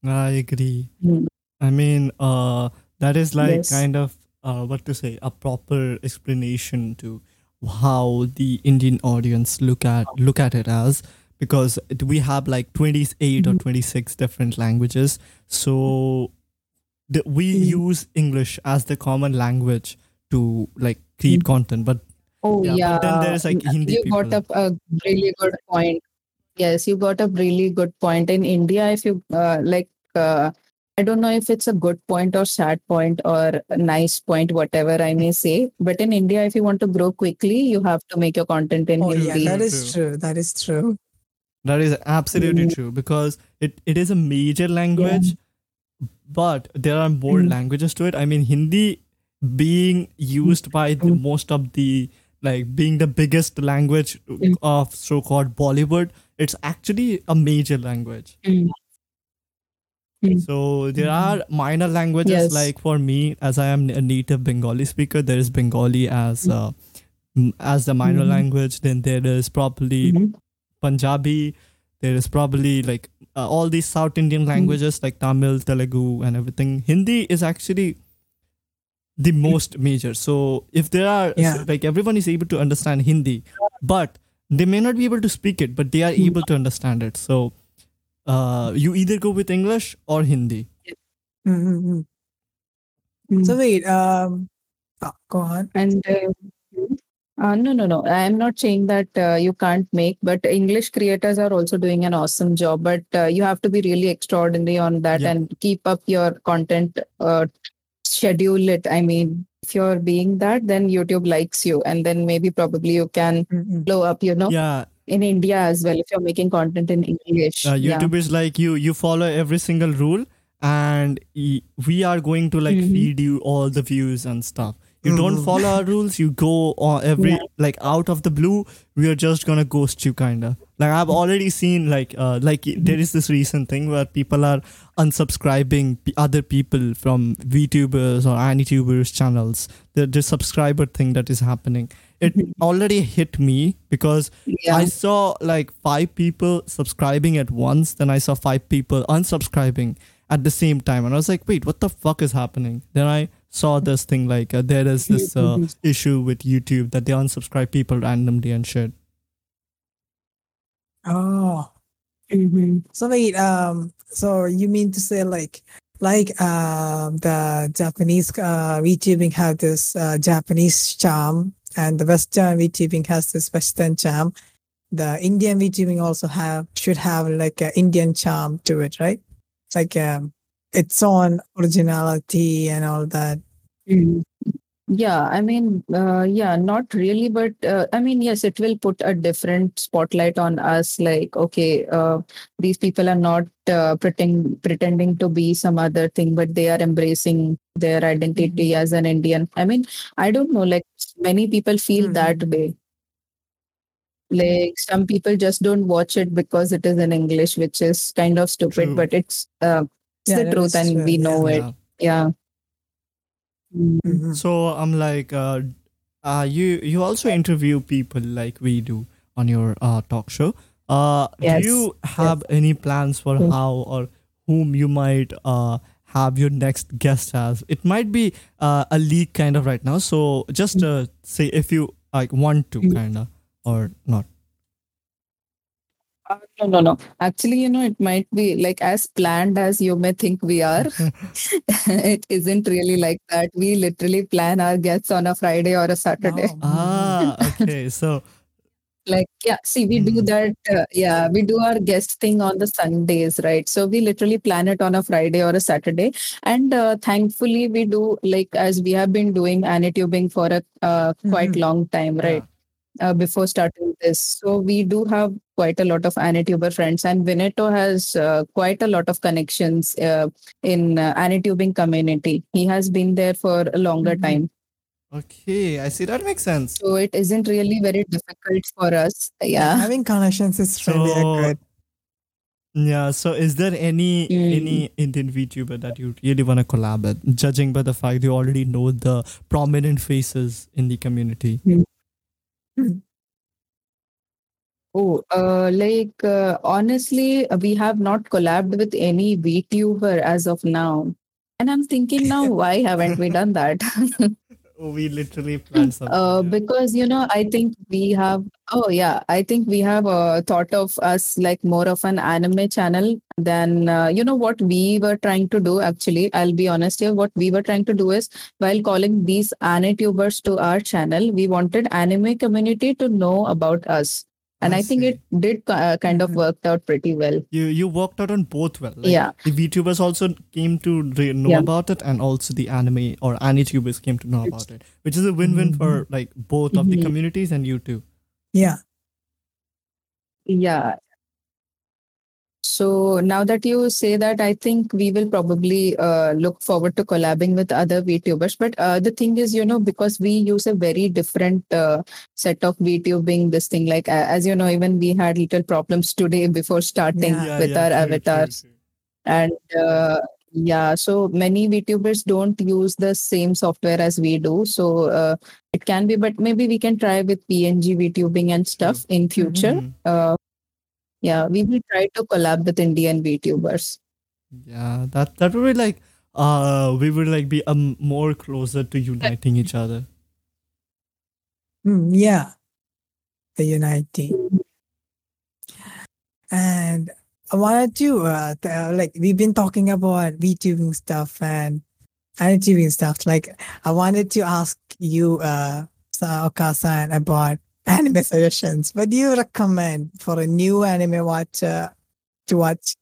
I agree. Mm. I mean, uh, that is like Yes. kind of uh, what to say a proper explanation to how the Indian audience look at look at it as because we have like 28 or Mhm. 26 different languages so the, we Mhm. use english as the common language to like create Mhm. content but Oh Yeah, yeah. then there's, like, Mm, Hindi You got people. up a really good point. Yes, you got a really good point. In India, if you uh, like, uh, I don't know if it's a good point or sad point or a nice point, whatever I may say. But in India, if you want to grow quickly, you have to make your content in Oh yeah, Hindi. that True, true. That is true. that is absolutely Mhm. true because it, it is a major language but there are more Mhm. languages to it i mean hindi being used by the Mhm. most of the like being the biggest language Mm. of so-called bollywood it's actually a major language Mm. Mm. so there are minor languages Yes. like for me as i am a native bengali speaker there is bengali as uh, as the minor Mhm. language then there is probably Mhm. punjabi there is probably like uh, all these south indian languages like tamil telugu and everything hindi is actually the most major so if there are Yeah. like everyone is able to understand hindi but they may not be able to speak it but they are able to understand it so uh, you either go with english or hindi Mhm. Mm. So wait, um, oh, go on. And uh, uh, no, no, no. I'm not saying that uh, you can't make, but English creators are also doing an awesome job. But uh, you have to be really extraordinary on that Yeah. and keep up your content, uh, schedule it. I mean, if you're being that, then YouTube likes you, and then maybe probably you can Mhm. blow up. You know. yeah in India as well. If you're making content in English, uh, yeah. YouTube is like you you follow every single rule, and we are going to like Mhm. feed you all the views and stuff. You don't Mhm. follow our rules. You go on every Yeah. like out of the blue. We are just gonna ghost you, kinda. Like I've already seen like uh like there is this recent thing where people are unsubscribing other people from VTubers or AniTubers channels. The the subscriber thing that is happening. It already hit me because yeah. I saw like five people subscribing at once, then I saw five people unsubscribing at the same time, and I was like, "Wait, what the fuck is happening?" Then I saw this thing like uh, there is this uh, issue with YouTube that they unsubscribe people randomly and shit. Oh, Mhm. so wait. Um, so you mean to say like, like um, the Japanese uh, VTubing have this uh, Japanese charm, and the Western VTubing has this Western charm. The Indian VTubing also have should have like an Indian charm to it, right? Like um, its own originality and all that. Mm. Yeah, I mean, uh, yeah, not really, but uh, I mean, yes, it will put a different spotlight on us. Like, okay, uh, these people are not uh, pretend, pretending to be some other thing, but they are embracing their identity as an Indian. I mean, I don't know, like, many people feel that way. Like, some people just don't watch it because it is in English, which is kind of stupid, True. but it's, uh, it's Yeah, the truth and true, we know it. Yeah. Mm. Mhm. So I'm like, uh, uh, you you also interview people like we do on your uh, talk show. Uh, Yes, do you have any plans for Mm. how or whom you might uh have your next guest as? It might be uh, a leak kind of right now. So just uh, say if you like want to Mm. kind of or not. Uh, no, no, no. Actually, you know, it might be like as planned as you may think we are. it isn't really like that. We literally plan our guests on a Friday or a Saturday. Oh, ah, okay. So Like, yeah, see, we do Mm. that. Uh, yeah, we do our guest thing on the Sundays, right? So we literally plan it on a Friday or a Saturday. And uh, thankfully, we do like as we have been doing anitubing for a uh, quite Mhm. long time, right? uh, before starting this. So we do have quite a lot of Anituber friends, and Vineto has uh, quite a lot of connections uh, in uh, Anitubing community. He has been there for a longer Mhm. time, okay, I see that makes sense. so it isn't really very difficult for us. Yeah. Having connections is really So- good. Yeah. So, is there any Mm. any Indian VTuber that you really want to collab with? Judging by the fact you already know the prominent faces in the community. Oh, uh, like uh, honestly, uh, we have not collabed with any VTuber as of now. And I'm thinking now, why haven't we done that? Oh, we literally planned something. uh, because you know i think we have oh yeah i think we have uh, thought of us like more of an anime channel than uh, you know what we were trying to do actually i'll be honest here what we were trying to do is while calling these anitubers to our channel we wanted anime community to know about us and I i, think it did uh, kind of Mhm. worked out pretty well you you worked out on both well. Like, Yeah. The VTubers also came to re- know Yeah. about it, and also the anime or AniTubers came to know about it, which is a win-win for like both of the Mhm. communities and you too. Yeah. Yeah. So now that you say that, I think we will probably uh, look forward to collabing with other VTubers. But uh, the thing is, you know, because we use a very different uh, set of VTubing, this thing, like as you know, even we had little problems today before starting Yeah. with our true, true, avatars. true. And uh, yeah, so many VTubers don't use the same software as we do. So uh, it can be, but maybe we can try with PNG VTubing and stuff in future. Mhm. Uh, yeah, we will try to collab with Indian VTubers. Yeah, that that would be like uh we would like be um more closer to uniting each other. Mm, yeah. The uniting. And I wanted to, uh, th- uh, like, we've been talking about VTubing stuff and anitubing stuff. Like, I wanted to ask you, uh, Sa- Okaasan, about anime suggestions. What do you recommend for a new anime watcher to watch?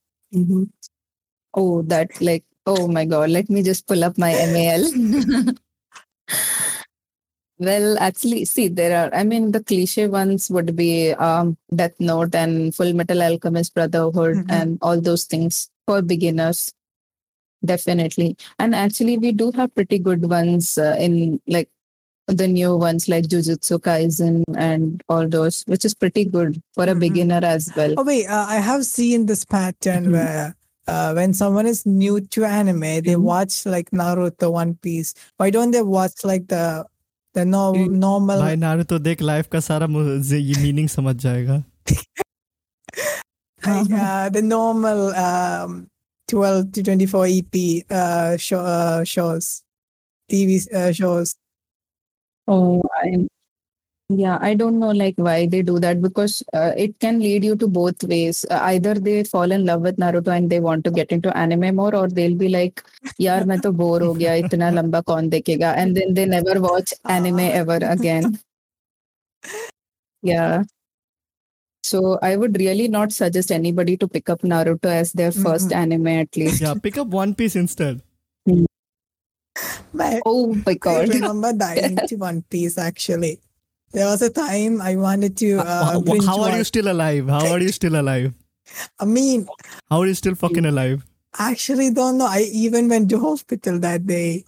Oh, that like, oh my God, let me just pull up my MAL. Well, actually, see, there are, I mean, the cliche ones would be um, Death Note and Full Metal Alchemist Brotherhood Mhm. and all those things for beginners. Definitely. And actually, we do have pretty good ones uh, in like the new ones like Jujutsu Kaisen and all those, which is pretty good for a Mhm. beginner as well. Oh wait, uh, I have seen this pattern Mhm. where uh, when someone is new to anime, they Mhm. watch like Naruto, One Piece. Why don't they watch like the the no, Mm, normal? भाई Naruto देख life का सारा मुझे ये meaning समझ जाएगा uh, the normal um, 12 to 24 EP uh, show, uh, shows, TV uh, shows. Oh, I, yeah, I don't know like why they do that because uh, it can lead you to both ways. Uh, either they fall in love with Naruto and they want to get into anime more, or they'll be like, "Yaar, main to bore ho gaya, itna lamba kaun dekhega," and then they never watch anime ever again. Yeah. So I would really not suggest anybody to pick up Naruto as their mm-hmm. first mm-hmm. anime at least. Yeah, pick up One Piece instead. But Oh my god! I god. remember dying to One Piece actually. There was a time I wanted to. Uh, binge how are you still alive how are you still alive I mean, how are you still fucking alive actually, don't know. I even went to hospital that day.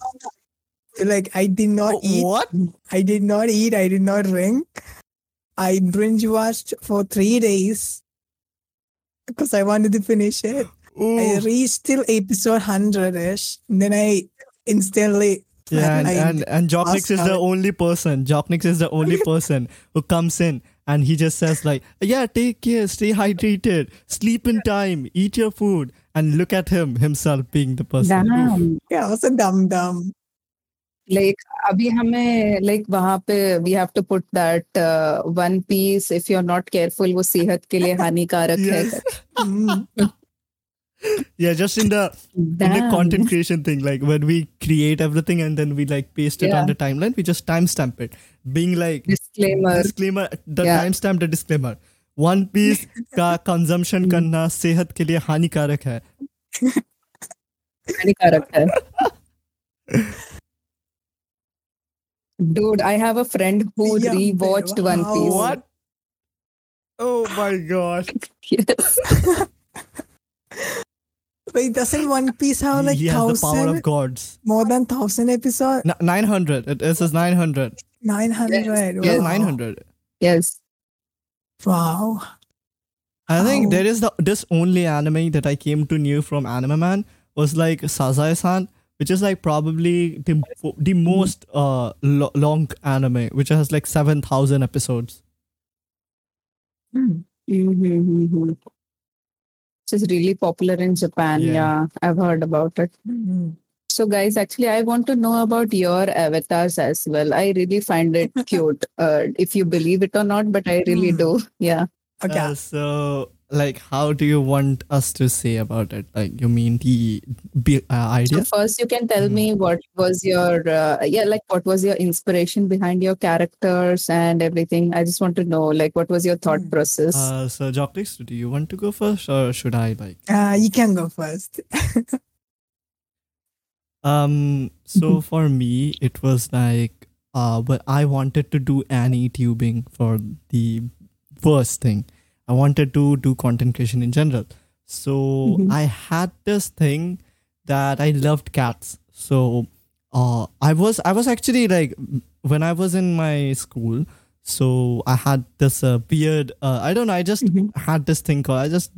Like I did not eat. what I did not eat. I did not drink. I binge watched for three days because I wanted to finish it. I reached till episode hundred ish. Then I instantly. Yeah, and, and, and is the only person. Jocknix is the only person who comes in and he just says like, "Yeah, take care, stay hydrated, sleep in time, eat your food." And look at him himself being the person. Damn. Yeah, also dumb dumb. like abhi hame like pe we have to put that uh, one piece if you're not careful wo sehat ke liye hanikarak yes. hai Yeah, just in the in the Damn. content creation thing, like when we create everything and then we like paste it on Yeah. the timeline, we just timestamp it, being like disclaimer disclaimer, the Yeah. timestamp, the disclaimer. One piece का consumption करना सेहत के लिए हानिकारक है. हानिकारक है Dude, I have a friend who Yeah, rewatched wow. One Piece. What? Oh my god. Yes. Wait, doesn't One Piece have like he has the power thousand, of gods. more than thousand episode? N- 900. It is 900. Nine hundred. Yes, wow. 900. Yes. Wow. I think How? there is the this only anime that I came to know from Anime Man was like Sazae-san, which is like probably the, the most uh lo- long anime, which has like 7,000 episodes. Mm-hmm. Which is really popular in Japan. Yeah. Yeah. I've heard about it. Mhm. So, guys, actually, I want to know about your avatars as well. I really find it cute, uh, if you believe it or not, but I really Hmm. do. Yeah. Okay. Uh, so, like, how do you want us to say about it? Like, you mean the be- uh, So, idea? first, you can tell Mhm. me what was your, uh, yeah, like, what was your inspiration behind your characters and everything? I just want to know, like, what was your thought Hmm. process? Uh, so, Jocknix, do you want to go first or should I? Like, Uh, you can go first. Um, so for me, it was like, uh, but I wanted to do AniTubing for the first thing. I wanted to do content creation in general. So Mhm. I had this thing that I loved cats. So, uh, I was I was actually like when I was in my school. So I had this uh, weird. Uh, I don't know. I just Mhm. had this thing called. I just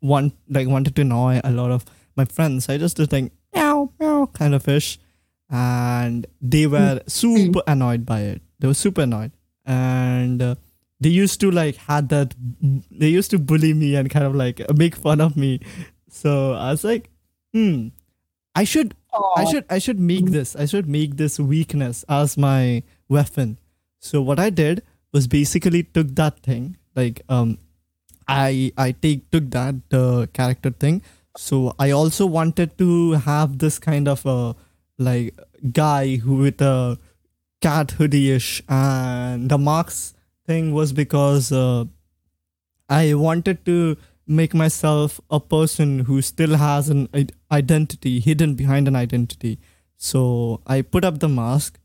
want like wanted to annoy a lot of my friends. I just did like meow meow kind of fish, and they were super annoyed by it. They were super annoyed, and uh, they used to like had that. They used to bully me and kind of like make fun of me. So I was like, hmm, I should I should I should make this. I should make this weakness as my weapon. So what I did was basically took that thing, like um I I take took that the character thing. So I also wanted to have this kind of a like guy who with a cat hoodie-ish and the marks thing was because uh, I wanted to make myself a person who still has an identity hidden behind an identity. So I put up the mask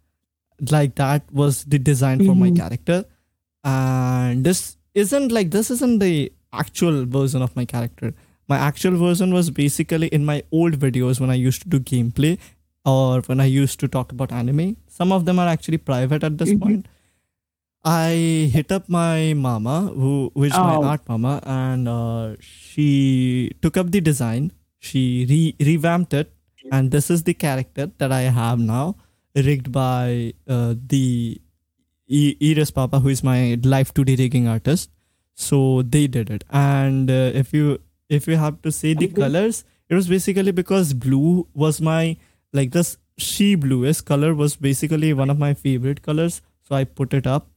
like that was the design for my Mhm. character and this isn't like this isn't the actual version of my character my actual version was basically in my old videos when i used to do gameplay or when i used to talk about anime some of them are actually private at this Mhm. point i hit up my mama who which my Oh. art mama and uh, she took up the design. She re- revamped it. And this is the character that i have now rigged by uh, the e- Iris Papa, who is my live 2D rigging artist. So they did it, and uh, if you if you have to say the colors, it was basically because blue was my like this she bluish color was basically one of my favorite colors, so I put it up,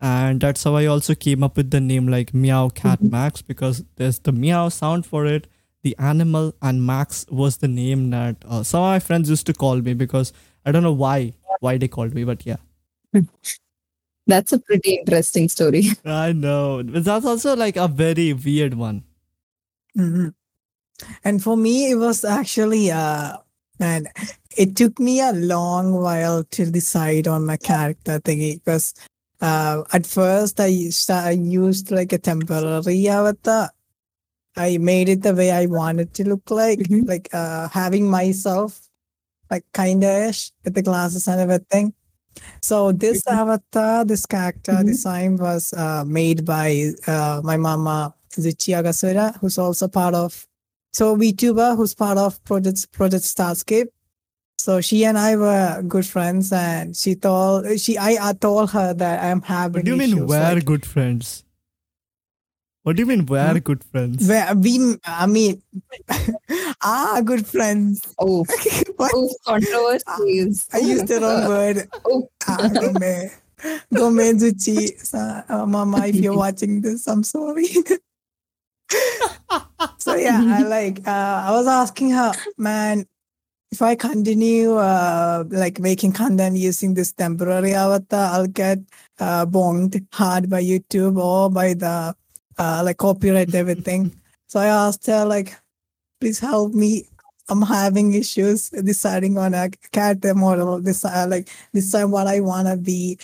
and that's how I also came up with the name like Meow Cat Mhm. Max because there's the meow sound for it. The animal and Max was the name that uh, some of my friends used to call me because I don't know why why they called me, but yeah. That's a pretty interesting story. I know. But that's also like a very weird one. Mhm. And for me, it was actually, uh, man, it took me a long while to decide on my character thingy because uh, at first I, used- I used like a temporary avatar. I made it the way I wanted to look like, Mhm. like uh, having myself like kind of ish with the glasses and everything. So this Mhm. avatar, this character Mhm. design was uh, made by uh, my mama Zuchi Agasura, who's also part of so VTuber, who's part of Project Project Starscape. So she and I were good friends, and she told she I, I told her that I'm having. What do you mean issues, we're like, good friends? What do you mean we're Hmm? good friends? where we, I mean, are good friends. Oh, what? oh controversies. I used the wrong word. Oh, Ah, Gome. Gome Zuchi. Sa- uh, Mama, if you're watching this, I'm sorry. so yeah, I like uh, I was asking her, man, if I continue uh, like making content using this temporary avatar, I'll get uh, bonged hard by YouTube or by the uh, like copyright everything. so I asked her like, please help me. I'm having issues deciding on a character model. This uh, like decide what I wanna be.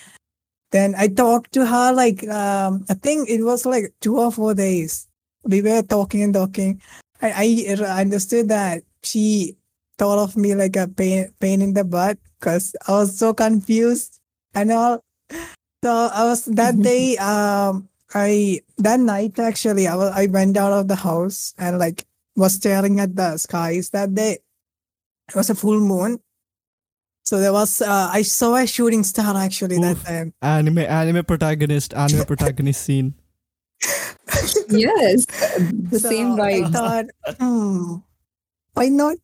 Then I talked to her like um, I think it was like two or four days. We were talking and talking. I, I understood that she thought of me like a pain pain in the butt because I was so confused and all. So I was that day. Um, I that night actually I was I went out of the house and like was staring at the skies that day. It was a full moon. So there was uh, I saw a shooting star actually Oof. that time. Anime anime protagonist, anime protagonist scene. yes, the So same I vibe. thought, hmm, why not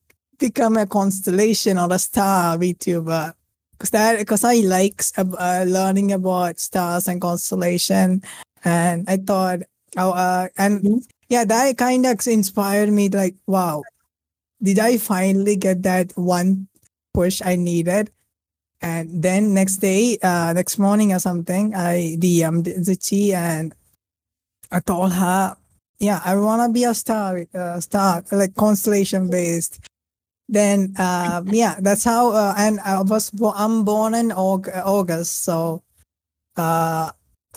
become a constellation or a star VTuber? Because that because I like uh, learning about stars and constellation, and I thought, oh, uh, and Mhm. yeah, that kind of inspired me. Like, wow, did I finally get that one push I needed? And then next day, uh, next morning or something, I DM'd Zichi and I told her, yeah, I want to be a star, uh, star, like constellation based. Then, uh, yeah, that's how, uh, and I was, bo- I'm born in Aug- August. So, uh,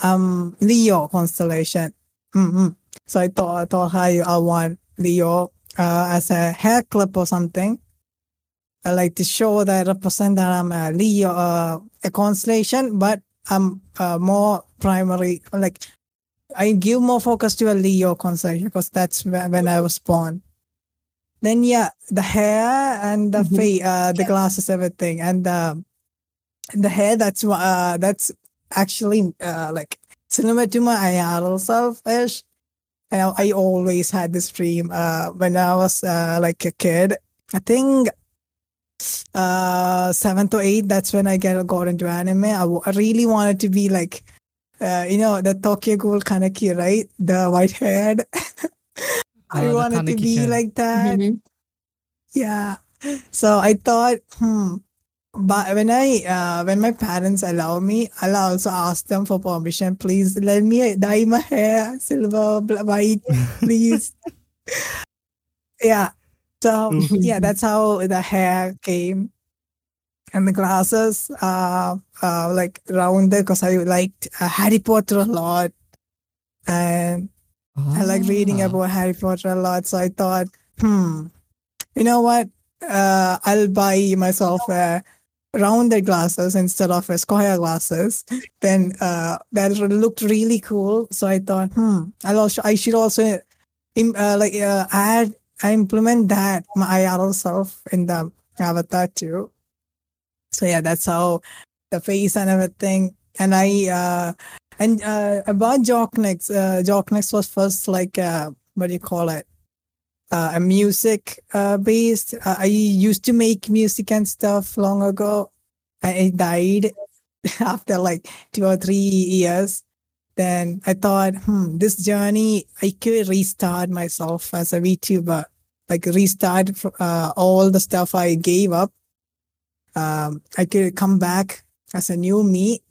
I'm Leo constellation. hmm So I thought, I thought her I want Leo, uh, as a hair clip or something. I like to show that I represent that I'm a Leo, uh, a constellation, but I'm uh, more primary, like I give more focus to a Leo constellation because that's when I was born. Then yeah, the hair and the Mhm. face, uh, the glasses, everything, and the the hair. That's uh, that's actually uh, like similar to my IRL self ish. And I always had this dream uh, when I was uh, like a kid. I think uh seven to eight that's when i get got into anime I w- I really wanted to be like uh you know the tokyo ghoul kaneki right the white haired i wanted to be hair. like that? Mhm. yeah. So i thought hmm. But when i uh when my parents allow me i'll also ask them for permission. Please let me dye my hair silver white please. Yeah. So yeah that's how the hair came. And the glasses uh, uh like rounded because I liked uh, Harry Potter a lot, and I like reading Ah. about Harry Potter a lot. So I thought, hmm, you know what? Uh, I'll buy myself a rounded glasses instead of a square glasses. Then uh, that looked really cool. So I thought, hmm, I'll also I should also im- uh, like uh, add I implement that my IRL self in the avatar too. So yeah, that's how the face and everything. And I uh and uh about Jocknix, uh Jocknix was first like uh what do you call it? Uh, a music uh based. Uh, I used to make music and stuff long ago. I, died after like two or three years. Then I thought, hmm, this journey I could restart myself as a VTuber, like restart uh, all the stuff I gave up. Um, I could come back as a new me,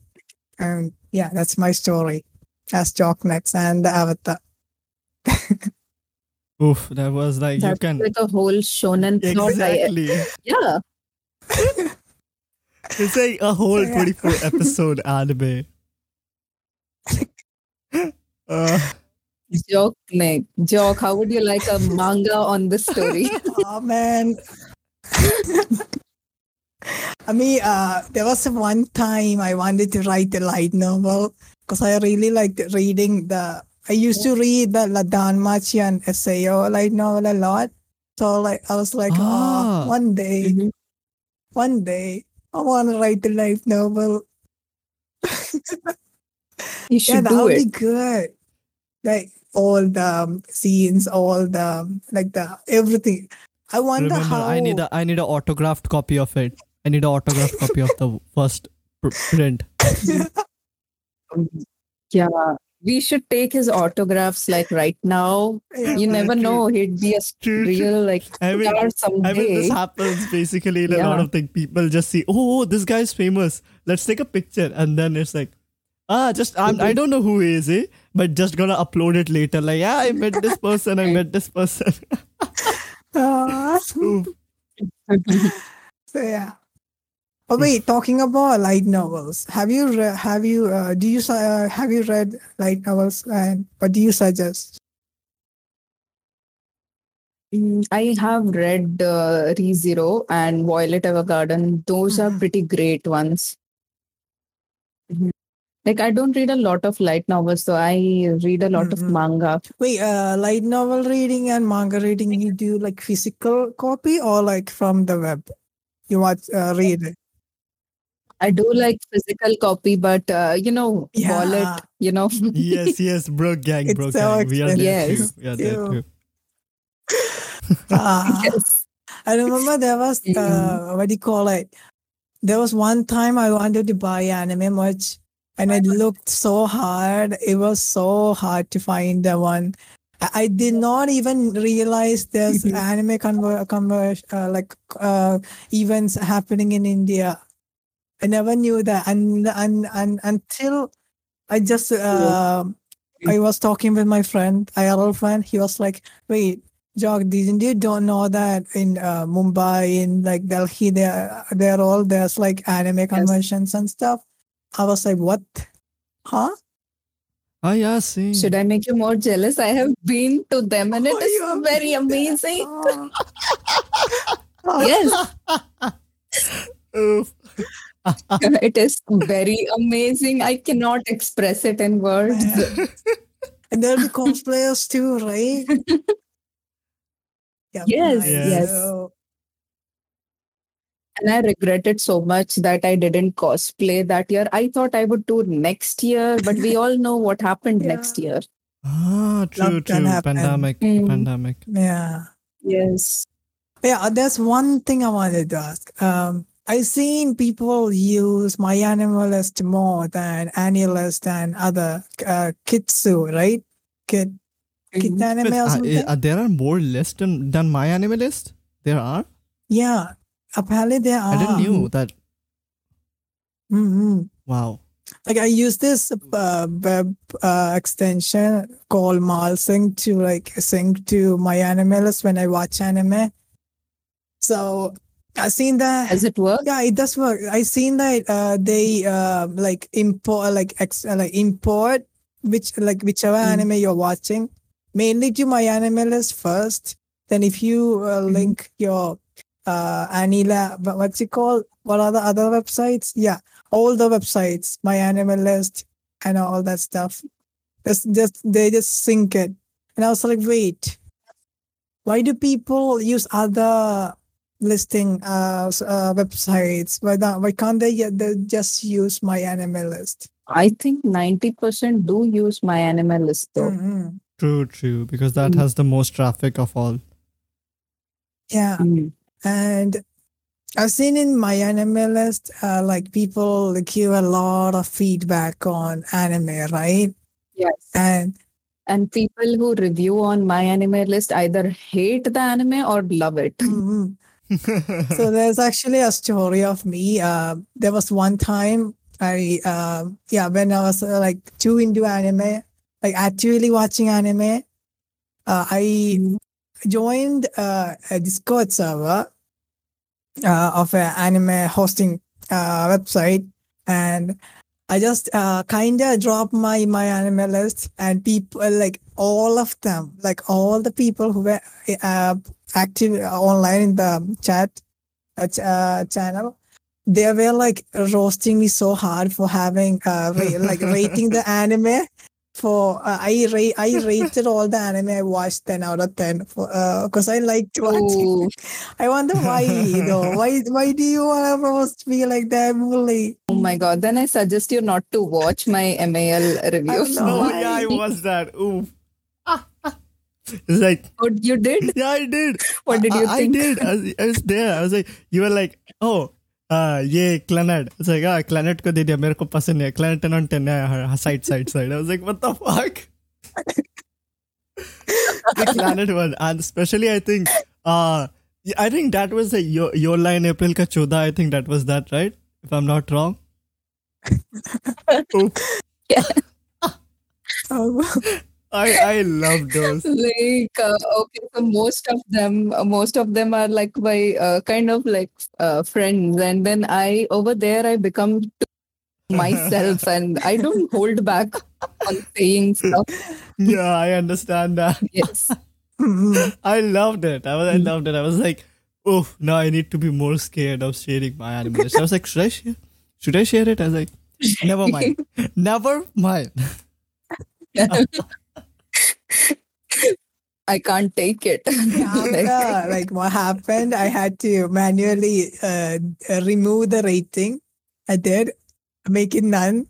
and yeah, that's my story as Jocknix and the Avatar. Oof, that was like you can like a whole shonen plot. I- exactly. yeah. It's like a whole Yeah. 24 episode anime. Uh, Joke, Nick. Joke. How would you like a manga on this story? oh man. I mean, uh, there was one time I wanted to write a light novel because I really liked reading the. I used to read the La Danmachian Essay light novel a lot. So like I was like, Ah. oh, one day, Mhm. one day, I want to write a light novel. You yeah, should that do would it. be good. Like all the um, scenes, all the like the everything. I wonder remember, how I need a I need an autographed copy of it. I need an autographed copy of the first print. Yeah. We should take his autographs like right now. Yeah, You never know. He'd be a True, true. real like I mean, star I mean, this happens basically in a lot of things. People just see, oh, this guy's famous. Let's take a picture, and then it's like, ah, just I'm, I don't know who he is, eh? But just gonna upload it later. Like, yeah, I met this person. I met this person. Ah, so yeah. Oh wait, talking about light novels, have you re- have you uh, do you uh, have you read light novels and what do you suggest? Mm, I have read uh, ReZero and Violet Evergarden. Those are Mhm. pretty great ones. Mhm. Like I don't read a lot of light novels, so I read a lot Mhm. of manga. Wait, uh, light novel reading and manga reading, you do like physical copy or like from the web? You watch uh, read it. I do like physical copy, but uh, you know, Yeah. wallet, you know. yes, yes, bro, gang, It's bro, so gang. We are there expensive. too. We are there too. Ah. yes. I remember there was Mm. uh, what do you call it? There was one time I wanted to buy anime merch, and I looked so hard. It was so hard to find the one. I I did not even realize there's anime conver- conver- uh, like uh, events happening in India. I never knew that, and and, and until I just uh, I was talking with my friend, IRL friend. He was like, "Wait, Jog, didn't you don't know that in uh, Mumbai, in like Delhi, there they're all there's like anime conventions and stuff." I was like, "What? Huh?" Ah, yeah, see. Should I make you more jealous? I have been to them and it Oh, is very amazing. Oh. Yes, Oof. it is very amazing. I cannot express it in words. and there'll be cosplayers too, right? Yeah, Yes, nice. yes. And I regret it so much that I didn't cosplay that year. I thought I would do next year, but we all know what happened Yeah. next year. Ah, true, Lockdown true. Pandemic, Mm. pandemic. yeah. Yes. Yeah, there's one thing I wanted to ask. Um, I've seen people use MyAnimeList more than Anilist and other uh, Kitsu, right? Kid, kid uh, uh, there are more lists than, than my anime list. There are. yeah, apparently there are. I didn't knew that. hmm Wow. Like I use this uh, web uh, extension called Malsync to like sync to MyAnimeList when I watch anime. So I seen that. Does it work? Yeah, it does work. I seen that uh, they uh, like import like ex- uh, like import which like whichever Mm. anime you're watching mainly to my anime list first. Then if you uh, Mhm. link your uh Anila, what's it called? What are the other websites? Yeah, all the websites, my anime list, and all that stuff. Just, just they just sync it, and I was like, wait, why do people use other listing uh, uh websites? Why not? Why can't they, they just use my anime list? I think 90% do use my anime list though. Mhm. True, true, because that Mm. has the most traffic of all. Yeah. Mm. And I've seen in my anime list, uh, like people give a lot of feedback on anime, right? Yes. And And people who review on my anime list either hate the anime or love it. mhm. So there's actually a story of me. Uh, there was one time I, uh, yeah, when I was uh, like too into anime, like actually watching anime, uh, I joined uh, a Discord server uh, of an anime hosting uh, website, and I just uh, kind of dropped my my anime list, and people like all of them, like all the people who were uh, active online in the chat uh, uh, channel. They were like roasting me so hard for having uh, ra- like rating the anime for uh, I rate I rated all the anime I watched ten out of ten for because I liked watching. Oh, I wonder why you know why why do you want to roast me like that, bully? oh my god. Then I suggest you not to watch my MAL reviews. know. no, yeah, I was that. Ooh. it's like, What you did? yeah, I did. What did I- you I, think? I did. I was, I was there. I was like, you were like, oh, uh, ये Clannad. It's like, ah, Clannad को दे दिया मेरे को पसंद है. Clannad 10 on 10 है. Side, side, side. I was like, what the fuck? the Clannad one. And especially, I think, uh, yeah, I think that was the Yo- Yola in April ka 14. I think that was that, right? If I'm not wrong. Oof. Oh, I, I love those. like uh, okay so most of them uh, most of them are like my uh, kind of like uh, friends and then i over there i become myself and i don't hold back on saying stuff Yeah, I understand that. yes. I loved it. I was, I loved it. I was like, oh, now I need to be more scared of sharing my anime list. I was like, should I share? Should I share it? I was like, never mind. never mind. I can't take it Like, After, like what happened, I had to manually uh, remove the rating. I did make it none,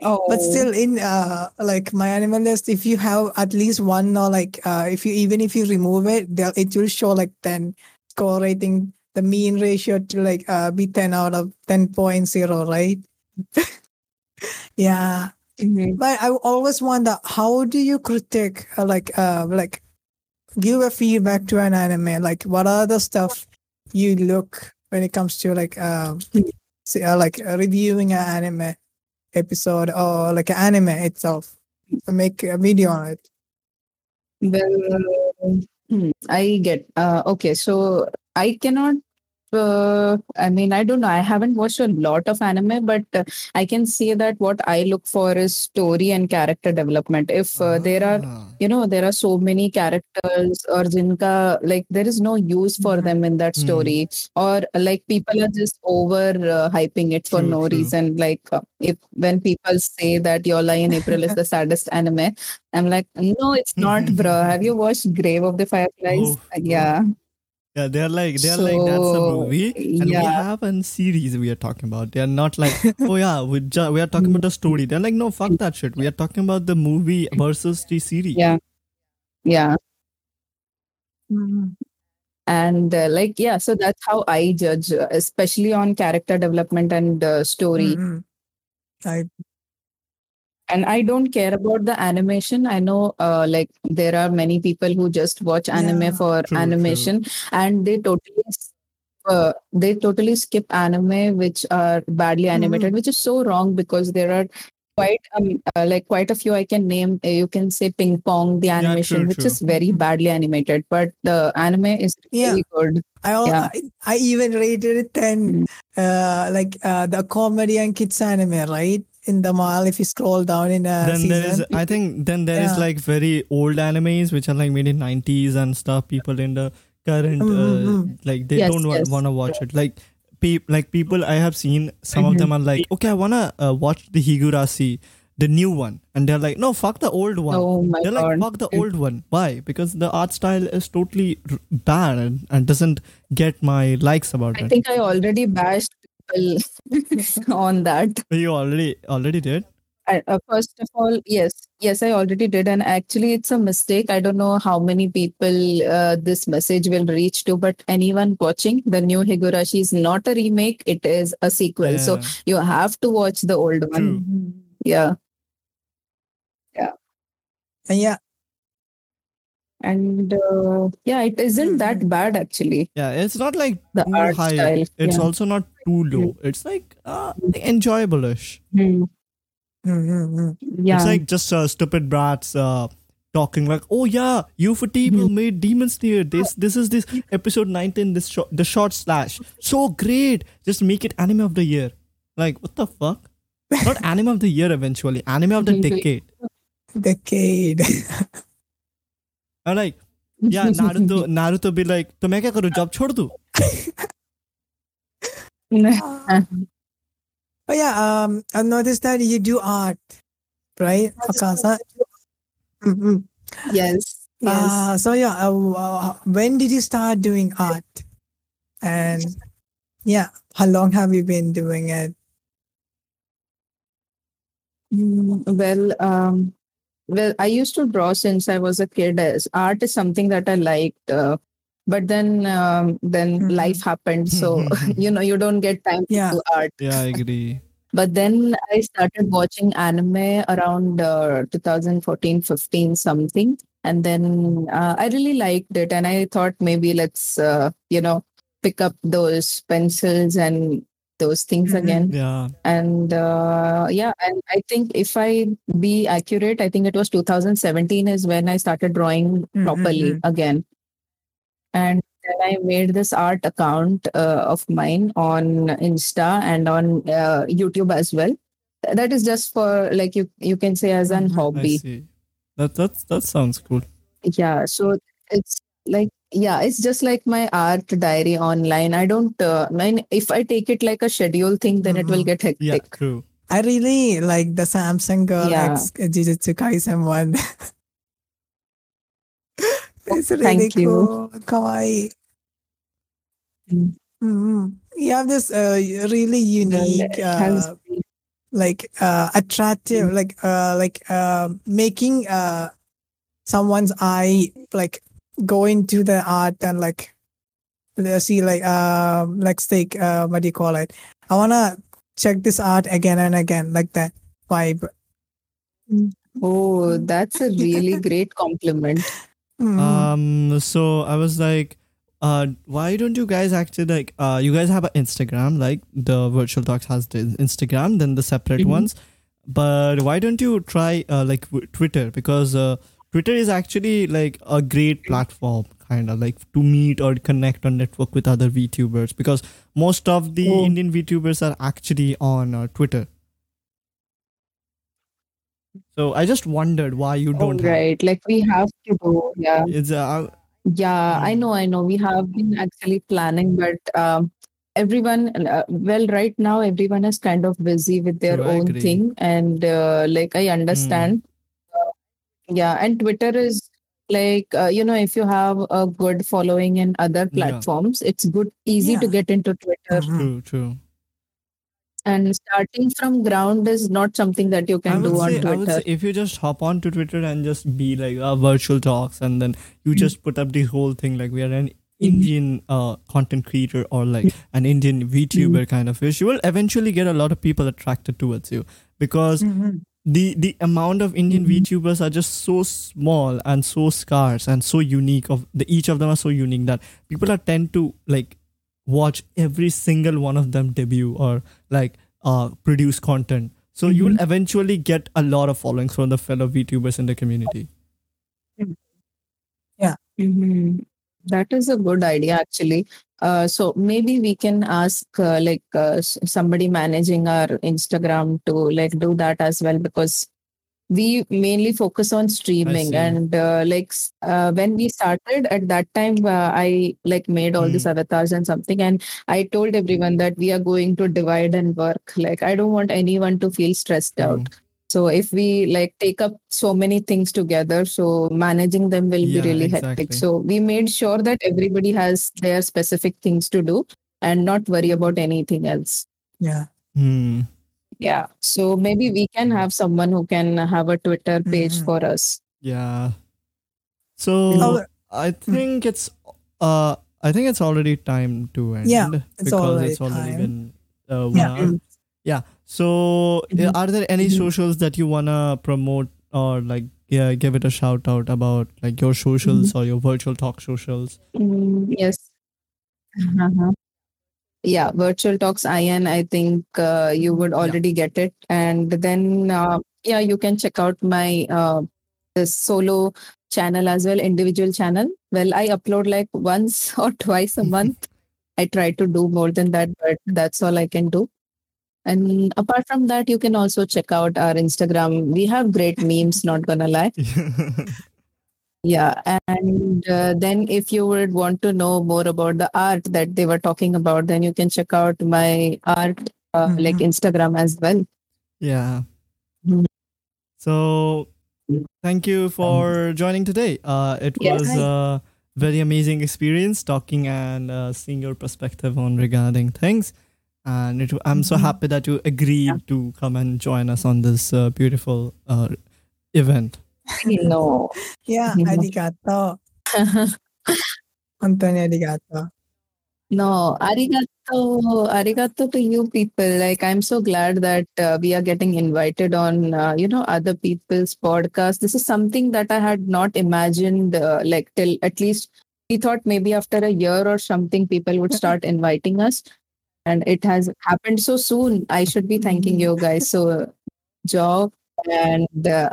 oh but still in uh like MyAnimeList, if you have at least one or like uh if you even if you remove it, they'll- it will show like ten score rating. The mean ratio to like uh be ten out of ten point zero, right? yeah. Mhm. But I always wonder how do you critique uh, like uh like give a feedback to an anime? Like what are the stuff you look when it comes to like um say, uh, like reviewing an anime episode or like an anime itself? Make a video on it. Well, hmm, I get. Uh, okay, so I cannot. Uh, I mean, I don't know. I haven't watched a lot of anime, but uh, I can see that what I look for is story and character development. If uh, there are, Ah. you know, there are so many characters or jinka, like there is no use for Mhm. them in that Mhm. story, or like people are just over uh, hyping it for True, no true. reason. Like uh, if when people say that Your Lie in April is the saddest anime, I'm like, no, it's not, bro. Have you watched Grave of the Fireflies? Oh, Uh, yeah. Yeah, they're like they're like that's a movie, and we have a series we are talking about. They're not like oh yeah, we ju- we are talking about the story. They're like no, fuck that shit. We are talking about the movie versus the series. Yeah. Yeah. And uh, like, yeah, so that's how I judge, uh, especially on character development and uh, story. Mhm. I And I don't care about the animation. I know, uh, like, there are many people who just watch anime Yeah. for True, true. animation, and they totally, uh, they totally skip anime which are badly animated, which is so wrong because there are quite um uh, like quite a few I can name. Uh, you can say ping pong, the animation, true, which true. is very badly animated, but the anime is Yeah. really good. I, al- Yeah. I I even rated it 10 uh like uh the comedy and kids anime right in the mall if you scroll down in a then there is i think then there is Yeah. like very old animes which are like made in 90s and stuff. People in the current uh, mm. like they Yes, don't yes. want to watch it. Like pe- like people i have seen some of Mhm. them are like okay i want to uh, watch the higurashi the new one. And they're like no fuck the old one. Oh my they're like fuck the old one. Why? Because the art style is totally r- bad and, and doesn't get my likes about I it. i think I already bashed people on that. you already already did I, uh, first of all, yes, yes, I already did, and actually, it's a mistake. I don't know how many people uh, this message will reach to, but anyone watching the new Higurashi is not a remake; it is a sequel. So you have to watch the old one. Yeah, Yeah, and yeah and uh, yeah, it isn't that bad actually. Yeah, it's not like The too art high. style, It's yeah. also not too low. It's like uh, enjoyable-ish. Hmm. Mhm. Yeah, It's like just uh, stupid brats uh, talking like, "Oh yeah, you for people Mm-hmm. made demons Slayer. This this is this episode 19. This short, the short slash. So great. Just make it anime of the year. Like what the fuck? Not anime of the year eventually. Anime of the decade. decade I'm like, yeah, Naruto, Naruto be like, to make a करूँ job छोड़ दूँ? Uh, oh, yeah, um, I've noticed that you do art, right, Okaasan? Mm-hmm. Yes. Uh, yes. Uh, so yeah, uh, uh, when did you start doing art? And yeah, how long have you been doing it? Well, um, well, I used to draw since I was a kid. As art is something that I liked, uh, but then um, then Mhm. life happened, so you know you don't get time to do art. Yeah, I agree. But then I started watching anime around uh, 2014, 15, something, and then uh, I really liked it, and I thought maybe let's uh, you know pick up those pencils and those things Mhm. again Yeah. and uh, yeah and i think if i be accurate i think it was 2017 is when i started drawing Mhm, properly mhm. again and then i made this art account uh, of mine on insta and on uh, youtube as well that is just for like you you can say as an Mhm, I I hobby see. That that's that sounds cool. yeah so it's like yeah it's just like my art diary online i don't uh, I mean, if i take it like a schedule thing then it will Mhm. get hectic Yeah, true. I really like the Samsung Girl Yeah. X Jujutsu Kaisen one. it's really Thank you. cool. Kawaii. Mm. Mhm. You have this uh, really unique, It has uh, like uh, attractive, Mm. like uh, like uh, making uh, someone's eye like go into the art and like let's see like um let's take uh what do you call it? I wanna check this art again and again like that vibe. Oh, that's a really great compliment. Mhm. Um, so I was like, uh, why don't you guys actually like, uh, you guys have an Instagram, like the Virtual Talks has the Instagram, then the separate Mhm. ones, but why don't you try uh, like w- Twitter because uh, Twitter is actually like a great platform, kind of like to meet or connect or network with other VTubers because most of the Oh. Indian VTubers are actually on uh, Twitter. So I just wondered why you Oh, don't have. right. Like we have to go. Yeah. It's uh, Yeah, I Mm. know, I know. We have been actually planning, but um, everyone, uh, well, right now, everyone is kind of busy with their I own thing. And uh, like, I understand. Uh, yeah. And Twitter is like, uh, you know, if you have a good following in other Yeah. platforms, it's good, easy to get into Twitter. True, true. And starting from ground is not something that you I can would, do on say, I would Twitter. say if you just hop on to Twitter and just be like uh, virtual talks and then you Mm. just put up the whole thing like we are an Mm-hmm. Indian uh, content creator or like an Indian Mm-hmm. VTuber kind of fish, you will eventually get a lot of people attracted towards you because Mhm. The the amount of Indian Mhm. VTubers are just so small and so scarce and so unique. Of the each of them are so unique that people are tend to like watch every single one of them debut or like uh produce content So you'll eventually get a lot of followings from the fellow VTubers in the community. Mhm. That is a good idea, actually. Uh, so maybe we can ask uh, like uh, somebody managing our Instagram to like do that as well because we mainly focus on streaming and uh, like uh, when we started at that time uh, I like made all these avatars and something and I told everyone that we are going to divide and work. Like I don't want anyone to feel stressed out. Mm. So if we like take up so many things together, so managing them will Yeah, be really exactly. hectic. So we made sure that everybody has their specific things to do and not worry about anything else. Yeah. Hmm. Yeah. So maybe we can have someone who can have a Twitter page Mhm. for us. Yeah. So I think it's uh I think it's already time to end. Yeah, it's because already it's already time. been uh, one Yeah. Yeah. So uh, Mhm. are there any Mhm. socials that you wanna promote or like yeah give it a shout out about like your socials or your virtual talk socials? Mm, yes. Uh-huh. Yeah, virtual talks IN, I think uh, you would already get it. And then, uh, yeah, you can check out my uh, this solo channel as well, individual channel. Well, I upload like once or twice a month. I try to do more than that, but that's all I can do. And apart from that, you can also check out our Instagram. We have great memes, not gonna lie. Yeah, and uh, then if you would want to know more about the art that they were talking about, then you can check out my art uh, like Mhm. Instagram as well. yeah. Mhm. So thank you for joining today. Uh, it Yeah. was a very amazing experience talking and uh, seeing your perspective on regarding things. And it, I'm so Mhm. happy that you agreed to come and join us on this uh, beautiful uh, event. No. Yeah, Mhm. arigato. 本当にありがとう。 No, arigato, arigato to you people. Like, I'm so glad that uh, we are getting invited on, uh, you know, other people's podcasts. This is something that I had not imagined, uh, like, till at least we thought maybe after a year or something, people would start inviting us. And it has happened so soon. I should be thanking you guys. So, Joe and uh,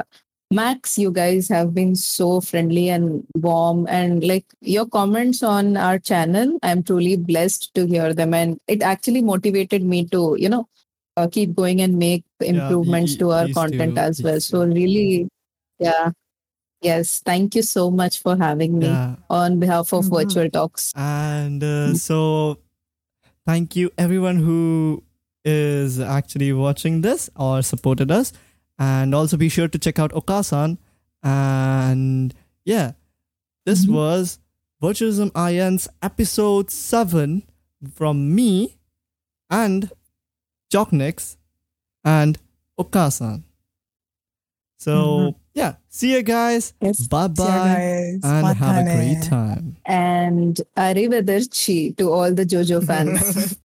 Max, you guys have been so friendly and warm, and like your comments on our channel, I'm truly blessed to hear them, and it actually motivated me to, you know, uh, keep going and make improvements y- to our content do, as well. So really, yeah, yes, thank you so much for having me Yeah. on behalf of Mhm. Virtual Talks. And uh, so, thank you everyone who is actually watching this or supported us. And also be sure to check out Okaasan. And yeah, this Mhm. was Virtualism IN's episode 7 from me and Jocknix and Okaasan. So, Mhm. Yeah, see you guys. Yes. Bye bye. And have a great time. And arrivederci to all the JoJo fans.